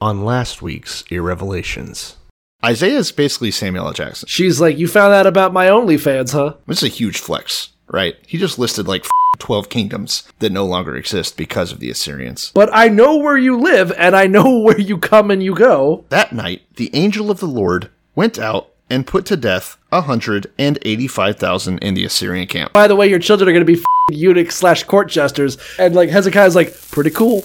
on last week's Irrevelations. Isaiah is basically Samuel L. Jackson. She's like, you found out about my OnlyFans, huh? This is a huge flex, right? He just listed like 12 kingdoms that no longer exist because of the Assyrians. But I know where you live, and I know where you come and you go. That night, the angel of the Lord went out and put to death 185,000 in the Assyrian camp. By the way, your children are going to be f***ing eunuchs slash court jesters. And like Hezekiah's like, pretty cool.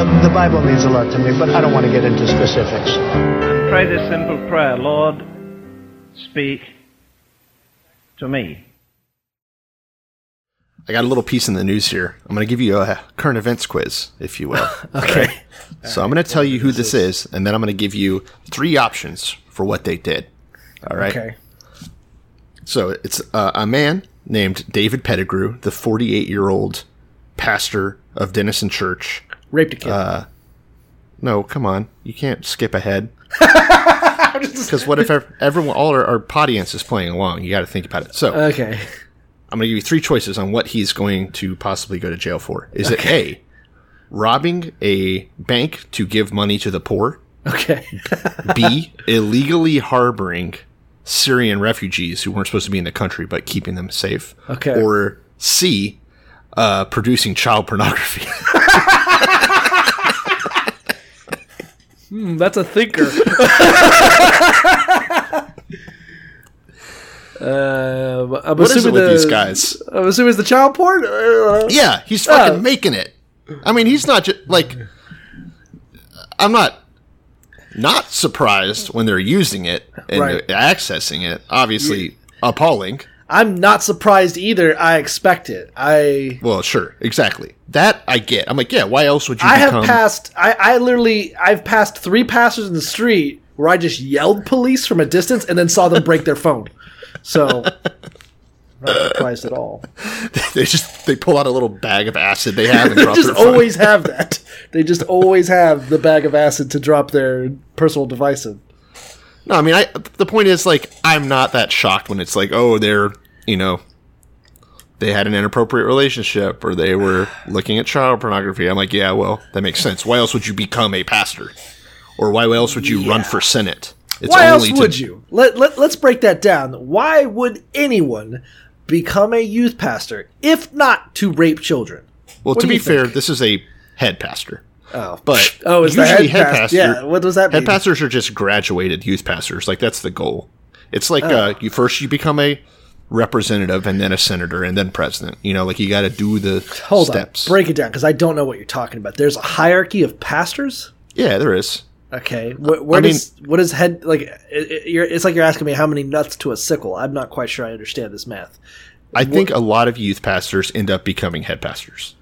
The, the Bible means a lot to me, but I don't want to get into specifics. Pray this simple prayer Lord, speak to me. I got a little piece in the news here. I'm going to give you a current events quiz, if you will. okay. So I'm going to tell you who this is, and then I'm going to give you three options for what they did. All right. Okay. So it's uh, a man named David Pettigrew, the 48 year old pastor of Denison Church. Raped a kid. Uh, No, come on. You can't skip ahead. Because what if everyone, all our, our audience is playing along? You got to think about it. So okay. I'm going to give you three choices on what he's going to possibly go to jail for. Is it A, robbing a bank to give money to the poor? Okay. B, illegally harboring Syrian refugees who weren't supposed to be in the country but keeping them safe? Okay. Or C, uh, producing child pornography? Hmm, that's a thinker. Um, I'm What is it with the- these guys? I'm assuming it's the child porn. Uh, Yeah, he's fucking Oh. making it. I mean, he's not just like. I'm not not surprised when they're using it and Right. accessing it. Obviously, appalling. I'm not surprised either. I expect it. I Well, sure, exactly. That I get. I'm like, yeah. Why else would you? I have passed. I, I literally I've passed three pastors in the street where I just yelled police from a distance and then saw them break their phone. So not surprised at all. They just they pull out a little bag of acid they have and They drop just their phone. always have that. They just always have the bag of acid to drop their personal device in. No, I mean, I. The point is, like, I'm not that shocked when it's like, oh, they're, you know, they had an inappropriate relationship or they were looking at child pornography. I'm like, yeah, well, that makes sense. Why else would you become a pastor, or why else would you run for senate? It's Why else only to- would you? Let, let, let's break that down. Why would anyone become a youth pastor if not to rape children? Well, What to be fair, this is a head pastor. Oh, But oh, is the usually head, head pastor. pastor- Yeah, what does that mean? Head mean? pastors are just graduated youth pastors. Like that's the goal. It's like Oh. uh, you first you become a representative and then a senator and then president. You know, like you got to do the Hold steps. on, break it down because I don't know what you're talking about. There's a hierarchy of pastors. Yeah, there is. Okay, where, where I mean- does what is head like? It, it- you're, it's like you're asking me how many Knuts to a sickle. I'm not quite sure I understand this math. I think a lot of youth pastors end up becoming head pastors.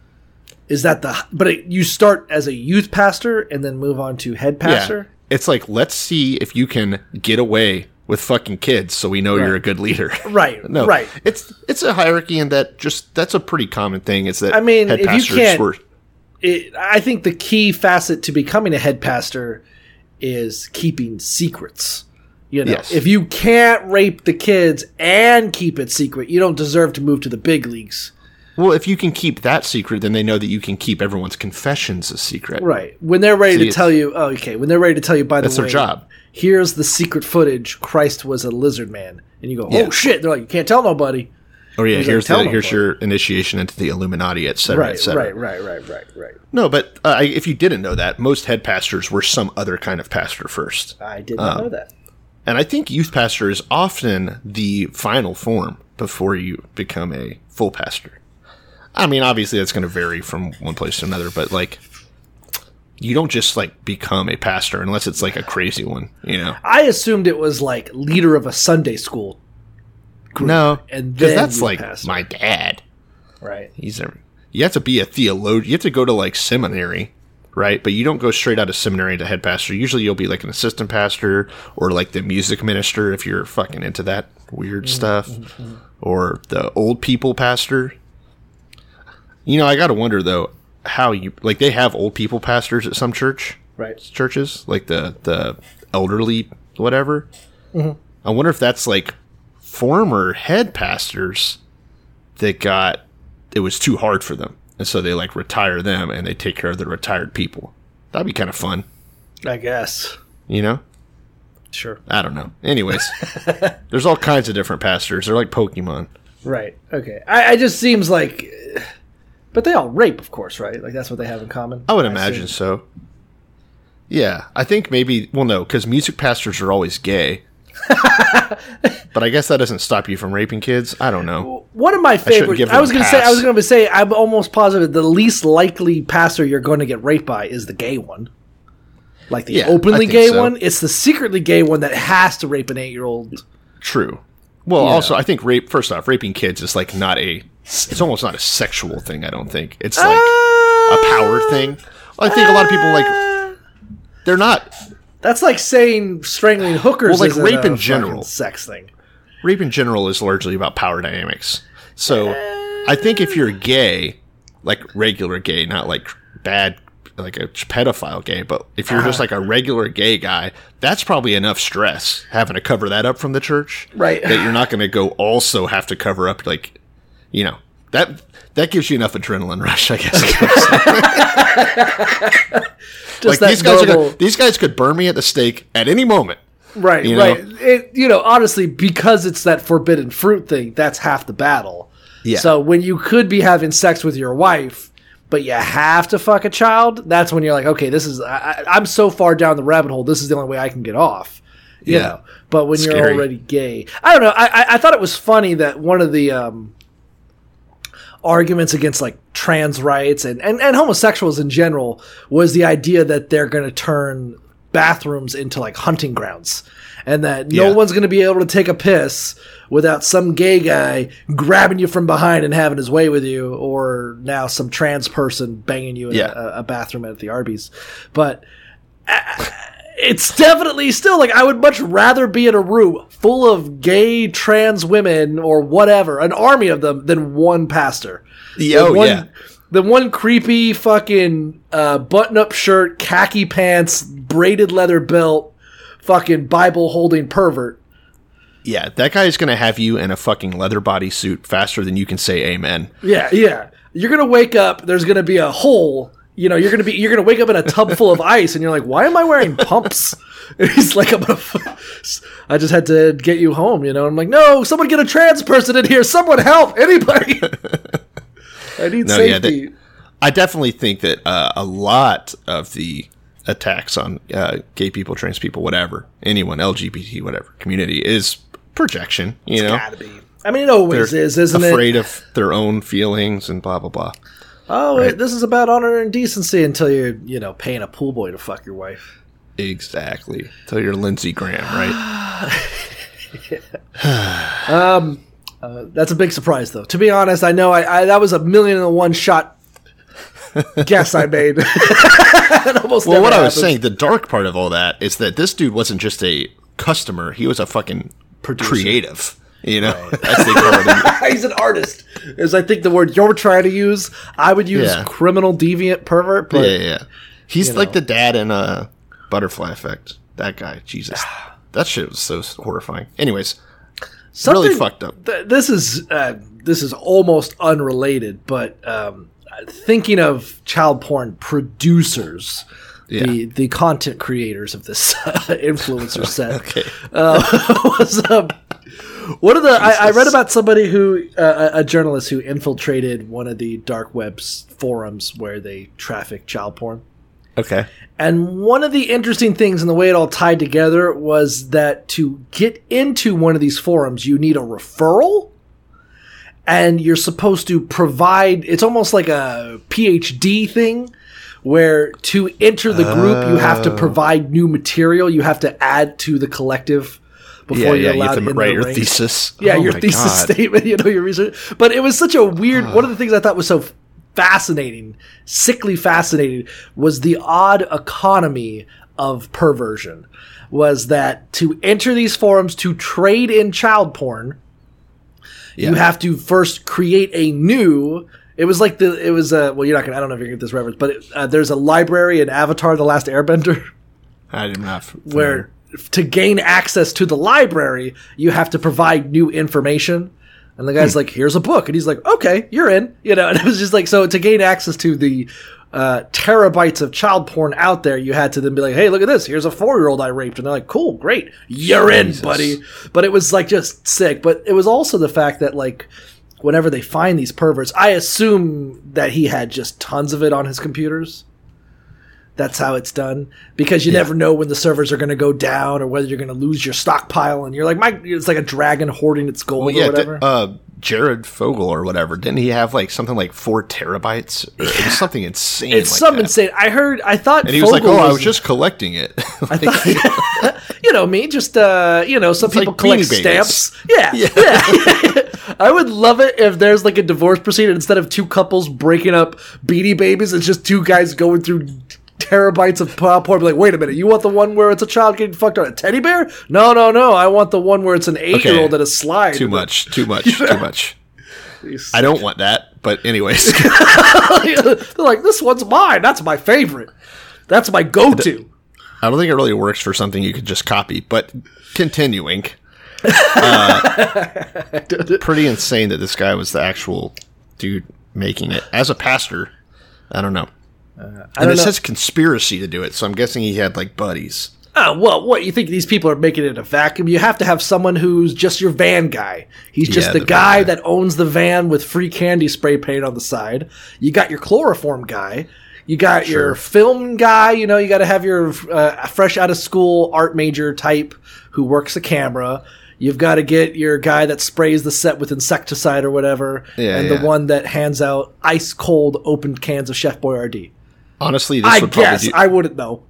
Is that the? But it, you start as a youth pastor and then move on to head pastor. Yeah. It's like let's see if you can get away with fucking kids so we know you're a good leader. Right, no. right. It's it's a hierarchy and that just that's a pretty common thing is that I mean, head if you can't- were It, I think the key facet to becoming a head pastor is keeping secrets. You know, Yes. if you can't rape the kids and keep it secret, you don't deserve to move to the big leagues. Well, if you can keep that secret, then they know that you can keep everyone's confessions a secret. Right. When they're ready See, to tell you, oh, okay, when they're ready to tell you, by the That's way, their job. Here's the secret footage. Christ was a lizard man, and you go, Yeah. oh shit! They're like, you can't tell nobody. Oh yeah, here's the, here's your initiation into the Illuminati, et cetera, et cetera. right, right, right, right, right. No, but uh, I- if you didn't know that, most head pastors were some other kind of pastor first. I did not Um, know that. And I think youth pastor is often the final form before you become a full pastor. I mean, obviously that's going to vary from one place to another, but like you don't just like become a pastor unless it's like a crazy one, you know. I assumed it was like leader of a Sunday school. No, and that's like pastor. my dad. Right. He's a. You have to be a theologian. You have to go to like seminary, right? But you don't go straight out of seminary to head pastor. Usually, you'll be like an assistant pastor or like the music minister if you're fucking into that weird Mm-hmm, stuff, or the old people pastor. You know, I gotta wonder though how you like they have old people pastors at some church Right. churches, like the the elderly whatever. Mm-hmm. I wonder if that's like former head pastors that got it was too hard for them, and so they like retire them and they take care of the retired people. That'd be kind of fun, I guess. you know. Sure. I don't know. Anyways, there's all kinds of different pastors. They're like Pokemon. Right. Okay. I, I just seems like, but they all rape, of course, right? Like that's what they have in common. I would imagine so. Yeah, I think maybe. Well, no, because music pastors are always gay. but I guess that doesn't stop you from raping kids. I don't know. One of my favorite. give I, was going to say. I was going to say. I'm almost positive the least likely pastor you're going to get raped by is the gay one. Like the Yeah, openly gay so. one. It's the secretly gay one that has to rape an eight year old. True. Well, You also. I think rape. First off, raping kids is like not a. It's almost not a sexual thing. I don't think it's like a uh, power thing. I think a lot of people like. Uh, they're not. That's like saying strangling hookers. Well, like rape a in general. sex thing. rape in general is largely about power dynamics. So I think if you're gay, like regular gay, not like bad, like a pedophile gay, but if you're just uh-huh. like a regular gay guy, that's probably enough stress having to cover that up from the church. Right. That you're not going to go also have to cover up, like, you know, that. That gives you enough adrenaline rush, I guess. Like these guys, are gonna, these guys could burn me at the stake at any moment. Right, You know? right. It, you know, honestly, because it's that forbidden fruit thing, that's half the battle. Yeah. So when you could be having sex with your wife, but you have to fuck a child, that's when you're like, okay, this is I, I'm so far down the rabbit hole. This is the only way I can get off. You Yeah. know. But when you're already gay, I don't know. I, I I thought it was funny that one of the um, arguments against like trans rights and, and, and homosexuals in general was the idea that they're going to turn bathrooms into like hunting grounds and that no Yeah. one's going to be able to take a piss without some gay guy grabbing you from behind and having his way with you or now some trans person banging you in Yeah. a, a bathroom at the Arby's. But it's definitely still like I would much rather be in a room full of gay trans women or whatever, an army of them, than one pastor. Yeah, oh, one, yeah. The one creepy fucking uh, button-up shirt, khaki pants, braided leather belt, fucking Bible holding pervert. Yeah, that guy is going to have you in a fucking leather bodysuit faster than you can say amen. Yeah, yeah. You're gonna wake up. There's gonna be a hole. You know, you're gonna be. You're gonna wake up in a tub full of ice, and you're like, "Why am I wearing pumps?" And he's like, "I'm gonna. f- I just had to get you home." You know. I'm like, "No, someone get a trans person in here. Someone help anybody. I need No, yeah, safety." they- I definitely think that uh, a lot of the attacks on uh, gay people, trans people, whatever, anyone, LGBT, whatever community is projection. You know, Gotta be. I mean, it always they're is, isn't afraid it? Afraid of their own feelings and blah blah blah. Oh, it, this is about honor and decency until you're, you know, paying a pool boy to fuck your wife. Exactly. Until you're Lindsey Graham, right? Um, That's a big surprise, though. To be honest, I know I, I that was a million and one shot guess I made. Almost well, what I was saying, the dark part of all that is that this dude wasn't just a customer; he was a fucking creative. You know, as they call it. he's an artist. Is I think the word you're trying to use. I would use Yeah. criminal, deviant, pervert. But yeah, yeah, yeah. He's like know. the dad in uh, Butterfly Effect. That guy, Jesus, that shit was so horrifying. Anyways, something, really fucked up. th- this is uh, this is almost unrelated, but um, thinking of child porn producers. The, Yeah. the content creators of this influencer set Okay. uh, was um, one of the I, I read about somebody who uh, a a journalist who infiltrated one of the dark web's forums where they traffic child porn. Okay. And one of the interesting things and the way it all tied together was that to get into one of these forums, you need a referral. And you're supposed to provide, it's almost like a PhD thing where to enter the group you have to provide new material. You have to add to the collective before yeah, you're yeah. You allowed have to write your ranks. thesis. Yeah, Oh your thesis God. statement, you know, your research. But it was such a weird. one of the things I thought was so fascinating, sickly fascinating, was the odd economy of perversion. Was that to enter these forums to trade in child porn? You have to first create a new. It was like the. It was uh, well, you're not gonna. I don't know if you're get this reference, but it, uh, there's a library in Avatar: The Last Airbender. I'm not f- where to gain access to the library, you have to provide new information. And the guy's like, "Here's a book," and he's like, "Okay, you're in." You know, and it was just like, so to gain access to the uh, terabytes of child porn out there, you had to then be like, "Hey, look at this! Here's a four year old I raped," and they're like, "Cool, great, you're Jesus. in, buddy." But it was like just sick. But it was also the fact that like. Whenever they find these perverts, I assume that he had just tons of it on his computers that's how it's done because you never know when the servers are going to go down or whether you're going to lose your stockpile and you're like my it's like a dragon hoarding its gold Well, or whatever d- uh, Jared Fogle or whatever. Didn't he have like something like four terabytes? Or It was something insane. it's like some that. insane i heard i thought And he was like, "Oh, I was just collecting it." Like, you know me just uh you know some It's like people collect stamps yeah yeah, i would love it if there's like a divorce proceeding instead of two couples breaking up beanie babies it's just two guys going through terabytes of porn. Be like, wait a minute, you want the one where it's a child getting fucked on a teddy bear? No, no, no. I want the one where it's an eight year old at a slide. too much, too much, too much. I don't want that, but anyways, They're like, this one's mine. That's my favorite. That's my go to. I don't think it really works for something you could just copy. But continuing, uh, pretty insane that this guy was the actual dude making it as a pastor. I don't know. And it know. says conspiracy to do it, so I'm guessing he had like buddies. Oh, well, what you think these people are making it in a vacuum? You have to have someone who's just your van guy. He's just Yeah, the, the guy that owns the van with free candy spray paint on the side. You got your chloroform guy. You got your film guy. You know, you got to have your uh, fresh out of school art major type who works the camera. You've got to get your guy that sprays the set with insecticide or whatever, Yeah, and yeah. the one that hands out ice cold opened cans of Chef Boyardee. Honestly, this I would probably guess do, I wouldn't know.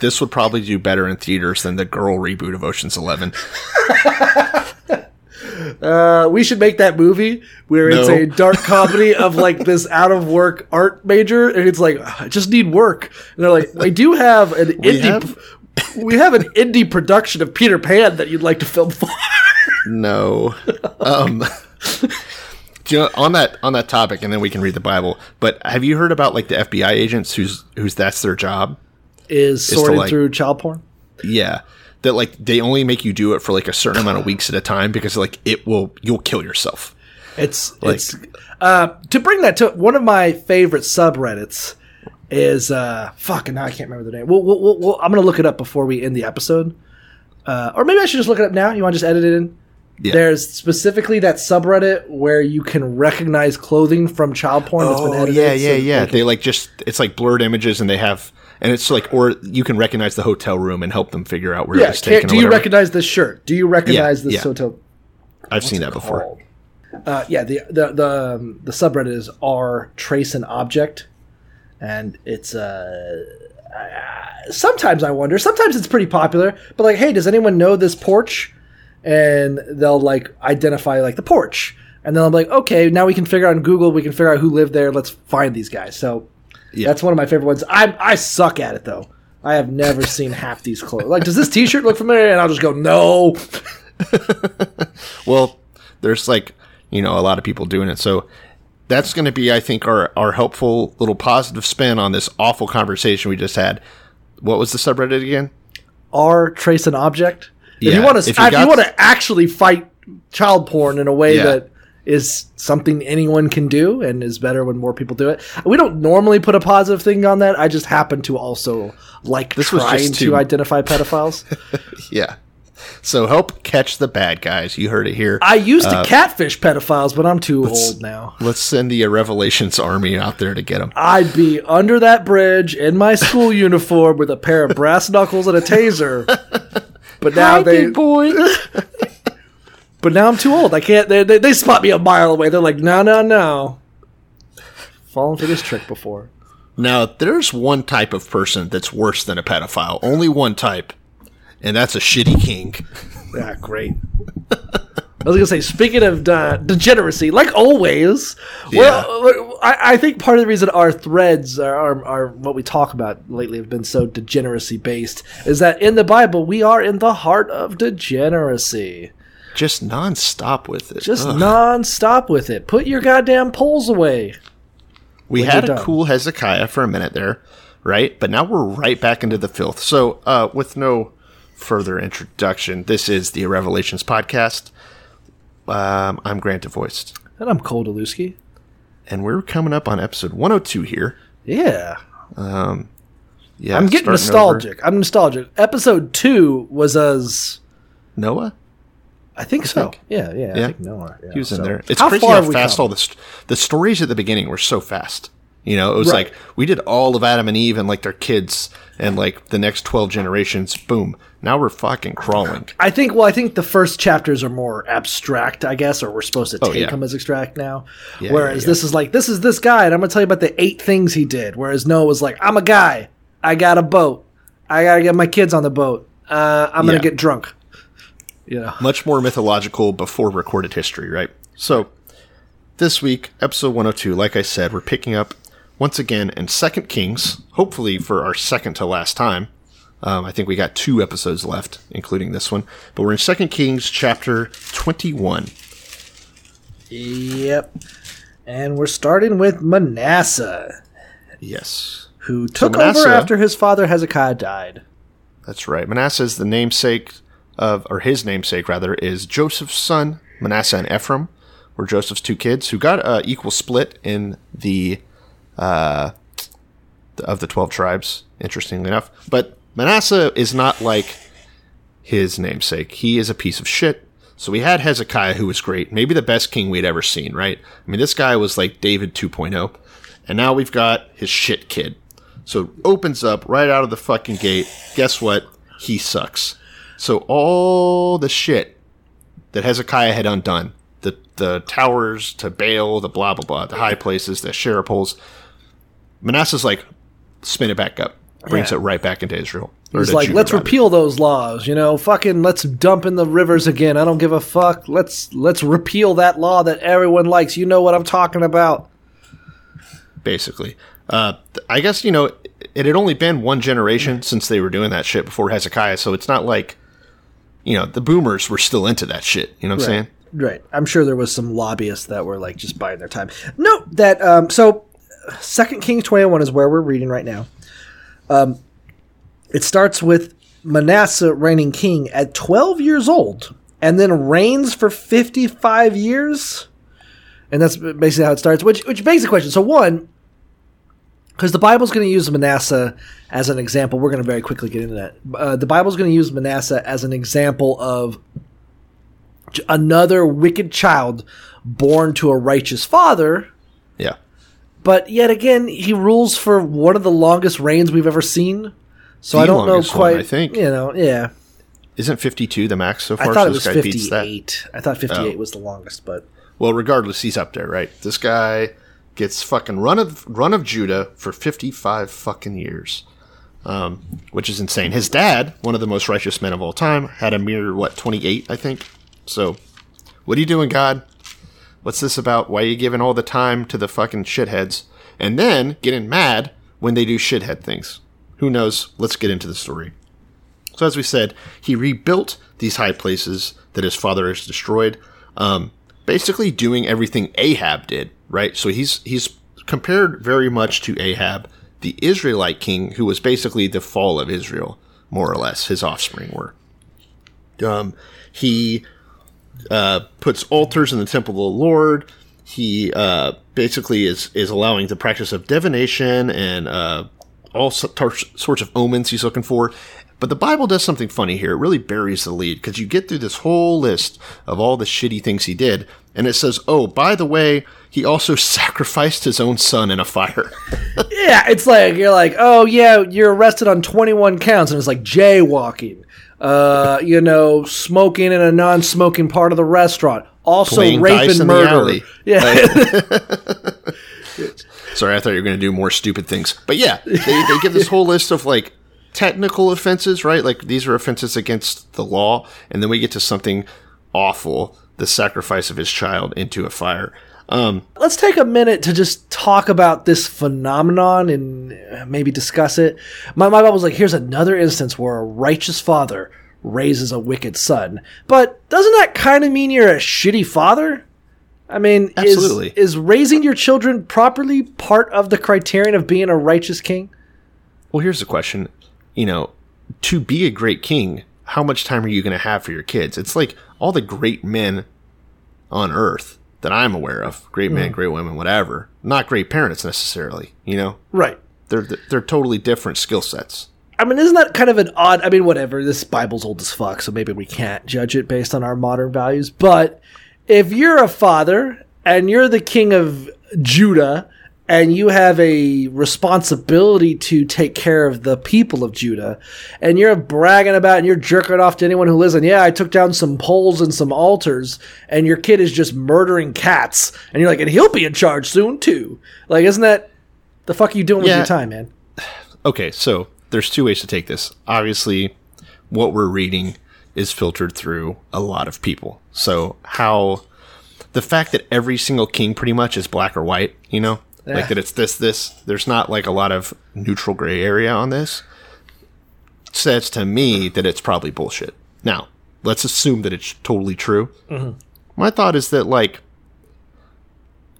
this would probably do better in theaters than the girl reboot of Ocean's Eleven. Uh, we should make that movie where it's a dark comedy of like this out of work art major, and it's like I just need work. And they're like, I do have an indie, have- we have an indie production of Peter Pan that you'd like to film for. No. Um, you know, on that on that topic, and then we can read the Bible. But have you heard about like the FBI agents who's who's that's their job? Is to, sorting like- through child porn. Yeah, that like they only make you do it for like a certain amount of weeks at a time because like it will you'll kill yourself. It's Like- it's uh, to bring that to one of my favorite subreddits is uh fucking now I can't remember the name. We'll, we'll, we'll, we'll- I'm gonna look it up before we end the episode, uh, or maybe I should just look it up now. You want to just edit it in? Yeah. There's specifically that subreddit where you can recognize clothing from child porn that's been Oh edited. yeah, so yeah, yeah. they can- They like just it's like blurred images, and they have and it's like or you can recognize the hotel room and help them figure out where it yeah. was can- taken. do or you whatever. recognize this shirt? Do you recognize Yeah, this yeah. hotel? I've seen that before. Uh, yeah, the the the um, the subreddit is r trace an object, and it's uh, uh, sometimes I wonder. Sometimes it's pretty popular, but like, hey, does anyone know this porch? And they'll like identify like the porch, and then I'm like, okay, now we can figure out on Google, we can figure out who lived there. Let's find these guys. So Yeah. that's one of my favorite ones. I I suck at it though. I have never seen half these clothes. Like, does this T-shirt look familiar? And I'll just go, no. Well, there's like you know a lot of people doing it, so that's going to be, I think, our our helpful little positive spin on this awful conversation we just had. What was the subreddit again? R trace an object. If you want to, you you, want to actually fight child porn in a way Yeah. that is something anyone can do and is better when more people do it. We don't normally put a positive thing on that. I just happen to also like This was trying to identify pedophiles. Yeah. So help catch the bad guys. You heard it here. I used Uh, to catfish pedophiles, but I'm too old now. Let's send the Revelations army out there to get them. I'd be under that bridge in my school uniform with a pair of brass knuckles and a taser. But now they boy. But now I'm too old. I can't. They, they, they spot me a mile away. They're like, no, no, no. Fallen for this trick before. Now, there's one type of person that's worse than a pedophile. Only one type, and that's a shitty king. Yeah, great. I was gonna say, speaking of uh, degeneracy, like always, well, I, I think part of the reason our threads are, are, are what we talk about lately have been so degeneracy based is that in the Bible we are in the heart of degeneracy, Just nonstop with it. just Ugh. non-stop with it. Put your goddamn poles away. we when had a done. cool Hezekiah for a minute there, right? But now we're right back into the filth. So, uh, with no further introduction, this is the Revelations podcast. Um, I'm Grant DeVoist. And I'm Cole Delusky. and we're coming up on episode 102 here. Yeah, Um, Yeah, I'm getting starting over. nostalgic. I'm nostalgic. Episode two was as Noah, I think so. think. Yeah, yeah, I think Noah. Yeah. he was in there. It's how crazy how fast come? all the st- the stories at the beginning were so fast. You know, it was Right. like we did all of Adam and Eve and like their kids and like the next 12 generations. Boom. Now we're fucking crawling. I think. Well, I think the first chapters are more abstract, I guess, or we're supposed to Oh, take yeah. them as abstract now. Yeah, Whereas yeah, this is like, this is this guy, and I'm gonna tell you about the eight things he did. Whereas Noah was like, I'm a guy, I got a boat, I gotta get my kids on the boat, uh, I'm gonna Yeah. get drunk. You know, much more mythological before recorded history, right? So, this week, episode 102, like I said, we're picking up once again in Second Kings, hopefully for our second to last time. Um, I think we got two episodes left, including this one. But we're in Second Kings chapter 21. Yep. And we're starting with Manasseh, Yes, who took Manasseh- over after his father Hezekiah died. that's right. Manasseh is the namesake of, or his namesake rather, is Joseph's son, Manasseh and Ephraim, were Joseph's two kids who got uh, equal split in the uh, of the 12 tribes, interestingly enough. But Manasseh is not like his namesake. He is a piece of shit. So we had Hezekiah, who was great, maybe the best king we'd ever seen, right? I mean, this guy was like David 2.0. And now we've got his shit kid. So it opens up right out of the fucking gate. Guess what? He sucks. So all the shit that Hezekiah had undone, the the towers to Baal, the blah blah blah, the high places, the Asherah poles, Manasseh's like, spin it back up, brings Yeah. it right back into Israel. He's like, Judah, let's rather. repeal those laws, you know, fucking let's dump in the rivers again. I don't give a fuck. Let's let's repeal that law that everyone likes. You know what I'm talking about. basically. Uh, I guess you know it had only been one generation since they were doing that shit before Hezekiah, so it's not like you know the boomers were still into that shit. You know what I'm saying? Right. I'm sure there was some lobbyists that were like just buying their time. Note that um so Second Kings 21 is where we're reading right now. Um it starts with Manasseh reigning king at 12 years old and then reigns for 55 years. And that's basically how it starts, which which begs the question. So one because the Bible's going to use Manasseh as an example. We're going to very quickly get into that. Uh, the Bible's going to use Manasseh as an example of another wicked child born to a righteous father. But yet again, he rules for one of the longest reigns we've ever seen. So The I don't know longest one, quite. I think. you know, yeah. Isn't 52 the max so far? I thought so it was this guy beats that. fifty-eight. I thought fifty-eight Oh. was the longest, but Well, regardless, he's up there, right? This guy gets fucking run of run of Judah for 55 fucking years. Um, which is insane. His dad, one of the most righteous men of all time, had a mere what 28, I think. So, what are you doing, God? What's this about? Why are you giving all the time to the fucking shitheads? And then getting mad when they do shithead things. Who knows? Let's get into the story. So, as we said, he rebuilt these high places that his father has destroyed, um, basically doing everything Ahab did, right? So he's he's compared very much to Ahab, the Israelite king, who was basically the fall of Israel, more or less. His offspring were. Um, he uh, puts altars in the temple of the Lord. He uh, basically is is allowing the practice of divination and uh, all sorts of omens he's looking for. But the Bible does something funny here. It really buries the lead because you get through this whole list of all the shitty things he did, and it says, "Oh, by the way, he also sacrificed his own son in a fire." yeah, it's like you're like, oh yeah, you're arrested on 21 counts, and it's like jaywalking, uh, you know, smoking in a non-smoking part of the restaurant, also Playing rape and murder. Yeah, Sorry, I thought you were going to do more stupid things. But yeah, they, they give this whole list of like technical offenses, right? Like these are offenses against the law. And then we get to something awful the sacrifice of his child into a fire. Um, Let's take a minute to just talk about this phenomenon and uh, maybe discuss it. My, my Bible's like, here's another instance where a righteous father raises a wicked son. But doesn't that kind of mean you're a shitty father? I mean, is- Absolutely. Is, raising your children properly part of the criterion of being a righteous king? well, here's the question. You know, to be a great king, how much time are you going to have for your kids? It's like all the great men on earth that I'm aware of, great men, mm. great women, whatever, not great parents necessarily, you know? Right. They're they're totally different skill sets. I mean, isn't that kind of an odd? I mean, whatever. This Bible's old as fuck, so maybe we can't judge it based on our modern values. But if you're a father and you're the king of Judah and you have a responsibility to take care of the people of Judah, and you're bragging about and you're jerking off to anyone who listens, yeah, I took down some poles and some altars, and your kid is just murdering cats, and you're like, and he'll be in charge soon too. Like, isn't that the fuck are you doing with your time, man? Okay, so there's two ways to take this. Obviously, what we're reading is filtered through a lot of people. So how the fact that every single king pretty much is black or white, you know, Yeah. like that it's this this. There's not like a lot of neutral gray area on this. Says to me that it's probably bullshit. Now, let's assume that it's totally true. My thought is that like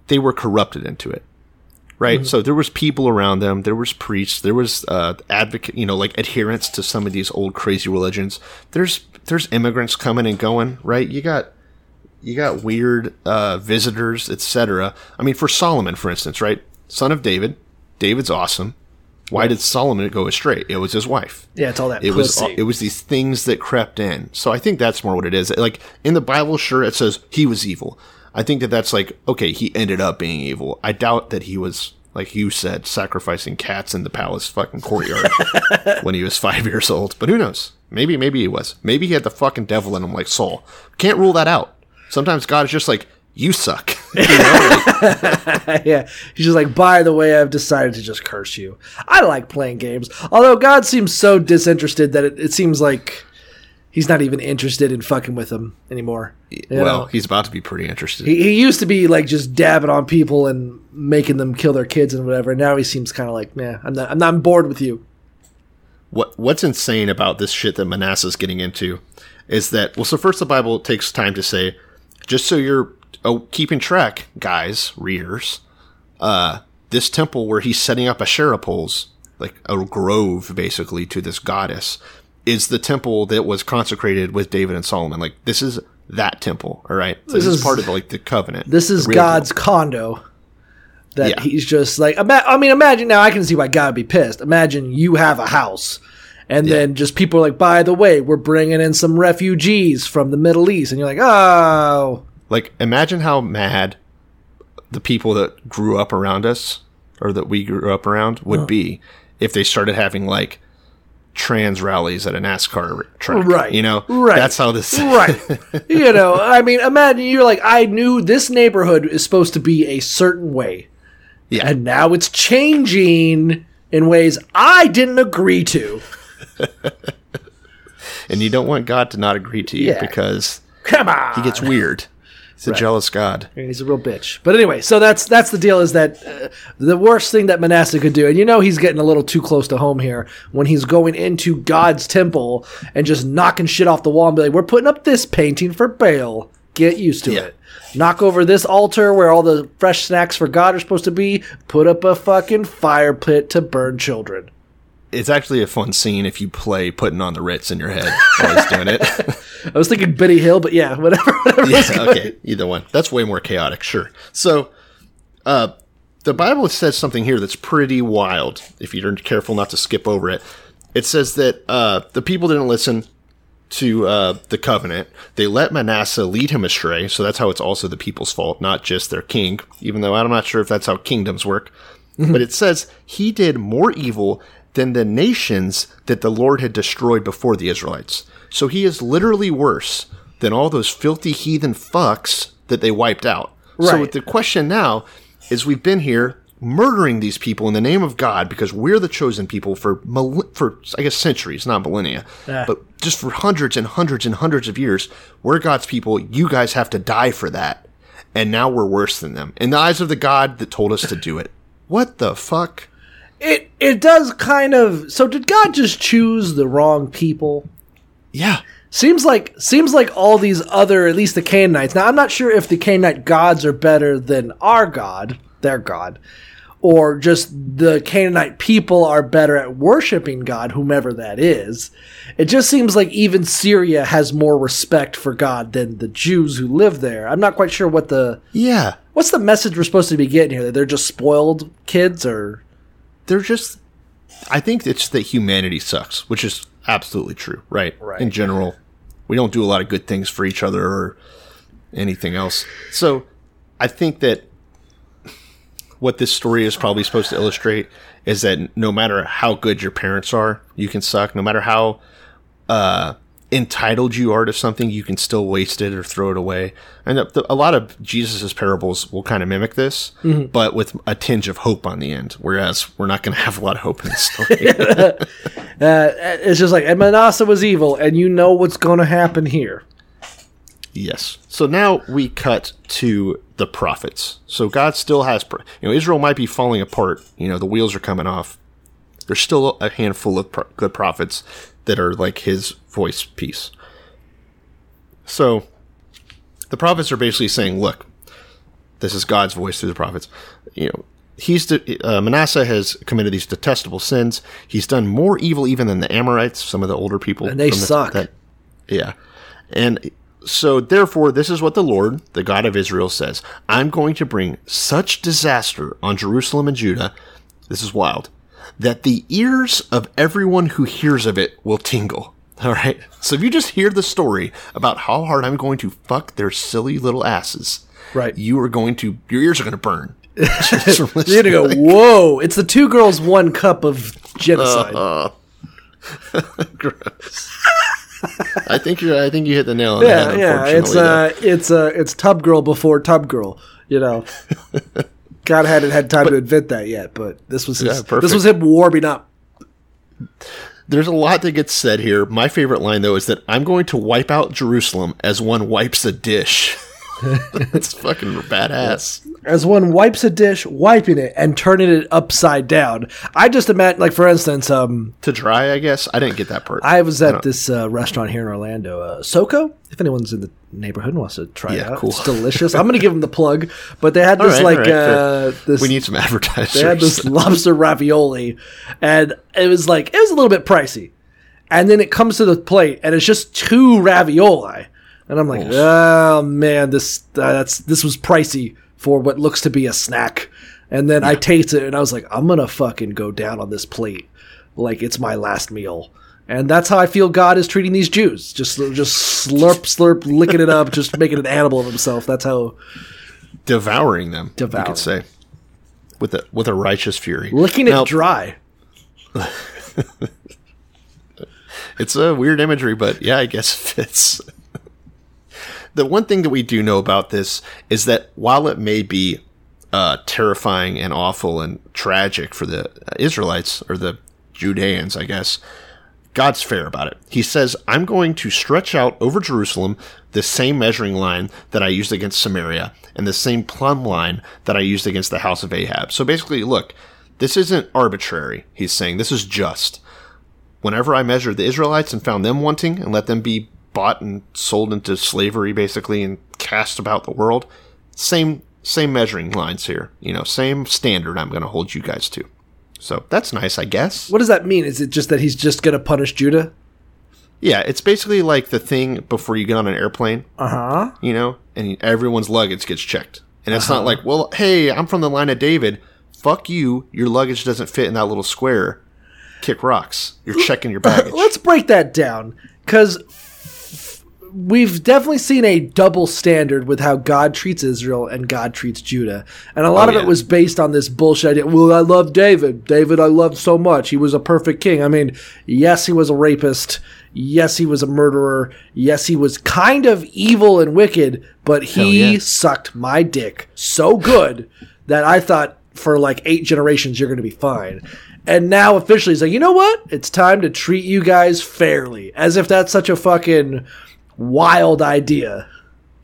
they were corrupted into it right so there was people around them there was priests there was uh advocate you know like adherence to some of these old crazy religions there's there's immigrants coming and going right you got you got weird uh visitors etc i mean for solomon for instance right son of david david's awesome why did solomon go astray it was his wife Yeah, it's all that it was pussy. it was these things that crept in. So I think that's more what it is. Like in the Bible, sure it says he was evil. I think that that's like okay, he ended up being evil. I doubt that he was like you said, sacrificing cats in the palace fucking courtyard when he was five years old. But who knows? Maybe maybe he was. Maybe he had the fucking devil in him like Saul. Can't rule that out. Sometimes God is just like you suck. You know, yeah, he's just like, by the way, I've decided to just curse you. I like playing games, although God seems so disinterested that it, it seems like he's not even interested in fucking with him anymore. Well, know? he's about to be pretty interested. he, he used to be like just dabbing on people and making them kill their kids and whatever. Now he seems kind of like, man, I'm not, I'm not bored with you. what what's insane about this shit that Manasseh's getting into is that well, so first the Bible takes time to say, just so you're oh, keeping track, guys, readers, uh, this temple where he's setting up Asherah poles, like a grove basically to this goddess, is the temple that was consecrated with David and Solomon. Like this is that temple, all right. So This this, is, part of like the covenant. This is God's deal. condo. That Yeah. he's just like, ima- I mean, imagine now. I can see why God would be pissed. Imagine you have a house, and then just people are like, by the way, we're bringing in some refugees from the Middle East, and you're like, oh, Like, imagine how mad the people that grew up around us, or that we grew up around, would be if they started having like trans rallies at a NASCAR track. Right. You know, Right. That's how this. right. you know, I mean, imagine you're like, I knew this neighborhood is supposed to be a certain way, Yeah. and now it's changing in ways I didn't agree to. and you don't want God to not agree to you Yeah. because Come on, he gets weird. He's a jealous God. He's a real bitch. But anyway, so that's that's the deal. Is that uh, the worst thing that Manasseh could do? And you know he's getting a little too close to home here when he's going into God's temple and just knocking shit off the wall and be like, "We're putting up this painting for Baal. Get used to Yeah. it. Knock over this altar where all the fresh snacks for God are supposed to be. Put up a fucking fire pit to burn children." It's actually a fun scene if you play putting on the Ritz in your head while he's doing it. I was thinking Benny Hill, but yeah, whatever. whatever yeah, okay, either one. That's way more chaotic, sure. So, uh, the Bible says something here that's pretty wild. If you're careful not to skip over it, it says that uh, the people didn't listen to uh, the covenant. They let Manasseh lead him astray. So that's how it's also the people's fault, not just their king. Even though I'm not sure if that's how kingdoms work. but it says he did more evil than the nations that the Lord had destroyed before the Israelites. So he is literally worse than all those filthy heathen fucks that they wiped out. So the question now is we've been here murdering these people in the name of God because we're the chosen people for for I guess centuries, not millennia, Yeah. but just for hundreds and hundreds and hundreds of years. We're God's people. You guys have to die for that, and now we're worse than them in the eyes of the God that told us to do it. What the fuck? It it does kind of. So did God just choose the wrong people? Yeah, Seems like seems like all these other, at least the Canaanites. Now I'm not sure if the Canaanite gods are better than our God, their God, or just the Canaanite people are better at worshiping God, whomever that is. It just seems like even Syria has more respect for God than the Jews who live there. I'm not quite sure what the yeah. what's the message we're supposed to be getting here. That they're just spoiled kids, or they're just I think it's that humanity sucks, which is absolutely true, right? Right. In general, we don't do a lot of good things for each other or anything else. So, I think that what this story is probably supposed to illustrate is that no matter how good your parents are, you can suck. No matter how uh, entitled you are to something, you can still waste it or throw it away. And the- a lot of Jesus's parables will kind of mimic this, but with a tinge of hope on the end. Whereas we're not going to have a lot of hope in this story. uh, it's just like and Manasseh was evil, and you know what's going to happen here. yes. So now we cut to the prophets. So God still has, pro- you know, Israel might be falling apart. You know, the wheels are coming off. There's still a handful of pro- good prophets that are like his voice piece. So the prophets are basically saying, look, this is God's voice through the prophets. You know, he's de- uh, Manasseh has committed these detestable sins. He's done more evil even than the Amorites, some of the older people, And they the- suck. that- yeah, and so therefore, this is what the Lord, the God of Israel, says: I'm going to bring such disaster on Jerusalem and Judah. This is wild. That the ears of everyone who hears of it will tingle. All right. So if you just hear the story about how hard I'm going to fuck their silly little asses, Right. You are going to your ears are going to burn. You're gonna go, whoa! It's the two girls, one cup of genocide. Uh, Gross. I think you're. I think you hit the nail on the yeah, head. yeah. It's uh, it's uh, it's Tub Girl before Tub Girl. You know, God hadn't had time to invent that yet, but this was his, Yeah, this was him warming up. There's a lot that gets said here. My favorite line, though, is that I'm going to wipe out Jerusalem as one wipes a dish. That's fucking badass. As one wipes a dish, wiping it and turning it upside down. I just imagine, like for instance, um, To dry, I guess. I didn't get that part. I was at don't- this uh, restaurant here in Orlando, uh, Soko. If anyone's in the neighborhood and wants to try it out, cool. it's delicious. I'm going to give them the plug, but they had this right, like right, uh, this we need some advertisers. They had this lobster ravioli, and it was like it was a little bit pricey. And then it comes to the plate, and it's just two ravioli, and I'm like, oh man, this uh, that's this was pricey for what looks to be a snack. And then I taste it, and I was like, I'm gonna fucking go down on this plate like it's my last meal. And that's how I feel God is treating these Jews. Just just slurp, slurp, licking it up, just making an animal of himself. That's how devouring them. You Devouring. could say with a with a righteous fury, licking it dry. It's a weird imagery, but yeah, I guess it fits. The one thing that we do know about this is that while it may be uh, terrifying and awful and tragic for the Israelites or the Judeans, I guess, God's fair about it. He says, I'm going to stretch out over Jerusalem the same measuring line that I used against Samaria and the same plumb line that I used against the house of Ahab. So basically, look, this isn't arbitrary. He's saying this is just whenever I measured the Israelites and found them wanting and let them be bought and sold into slavery basically and cast about the world, same same measuring lines here. You know, same standard I'm going to hold you guys to. So that's nice, I guess. What does that mean? Is it just that he's just gonna punish Judah? Yeah, it's basically like the thing before you get on an airplane, Uh huh. you know, and everyone's luggage gets checked. And it's not like, well, hey, I'm from the line of David. Fuck you. Your luggage doesn't fit in that little square. Kick rocks. You're checking your baggage. Let's break that down because we've definitely seen a double standard with how God treats Israel and God treats Judah, and a lot Oh, of it was based on this bullshit idea. Well, I love David. David, I loved so much. He was a perfect king. I mean, yes, he was a rapist. Yes, he was a murderer. Yes, he was kind of evil and wicked, but he yeah. sucked my dick so good that I thought for like eight generations, you're going to be fine. And now officially, he's like, you know what? It's time to treat you guys fairly, as if that's such a fucking wild idea.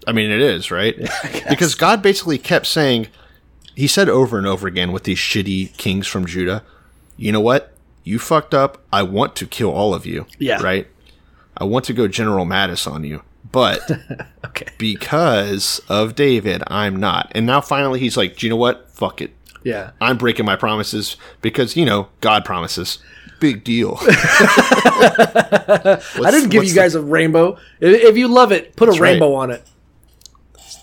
I mean, it is right because God basically kept saying, He said over and over again with these shitty kings from Judah, "You know what? You fucked up. I want to kill all of you. Yeah. right. I want to go General Mattis on you, but Okay. because of David, I'm not." And now finally, he's like, "Do you know what? Fuck it. Yeah. I'm breaking my promises because you know God promises. Big deal." I didn't give you guys a rainbow. If, you love it, put a That's right. rainbow on it.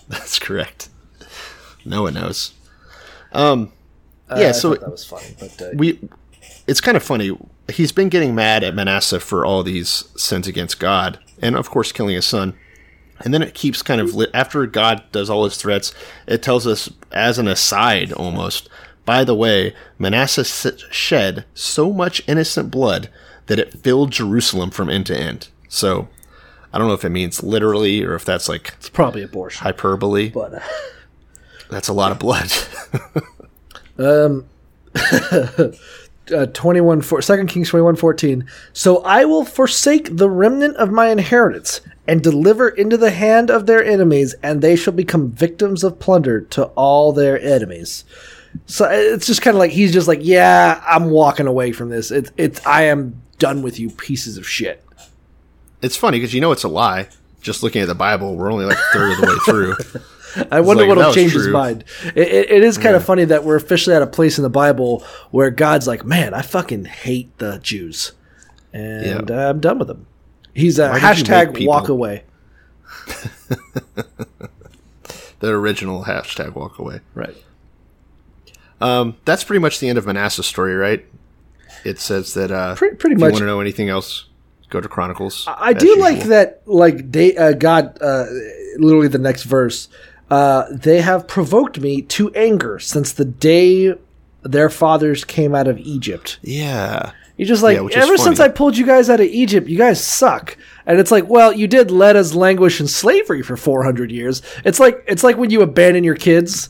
That's correct. No one knows. Um, yeah. I so that was funny, but uh, we it's kind of funny he's been getting mad at manasseh for all these sins against god and of course killing his son and then it keeps kind of after god does all his threats it tells us as an aside almost by the way manasseh shed so much innocent blood that it filled jerusalem from end to end so i don't know if it means literally or if that's like it's probably abortion. hyperbole But uh, that's a lot of blood uh, 21 four, 2 Kings 21 14. So I will forsake the remnant of my inheritance and deliver into the hand of their enemies, and they shall become victims of plunder to all their enemies. So it's just kind of like he's just like, yeah, I'm walking away from this. It's it's I am done with you pieces of shit. it's funny because you know it's a lie just looking at the bible we're only like a third of the way through I wonder like, what'll change his mind. It, it, it is kind of funny that we're officially at a place in the Bible where God's like, man, I fucking hate the Jews, and Yeah. I'm done with them. He's a Why did you make hashtag walk away. the original hashtag walk away Right. Um, that's pretty much the end of Manasseh's story, right? It says that uh, Pretty- pretty if much. you want to know anything else, go to Chronicles. I as do like that. Like they, uh, God, uh, literally the next verse. Uh, they have provoked me to anger since the day their fathers came out of Egypt. Yeah, You're just like, Yeah, ever since I pulled you guys out of Egypt, you guys suck. And it's like, well, you did let us languish in slavery for 400 years. It's like it's like when you abandon your kids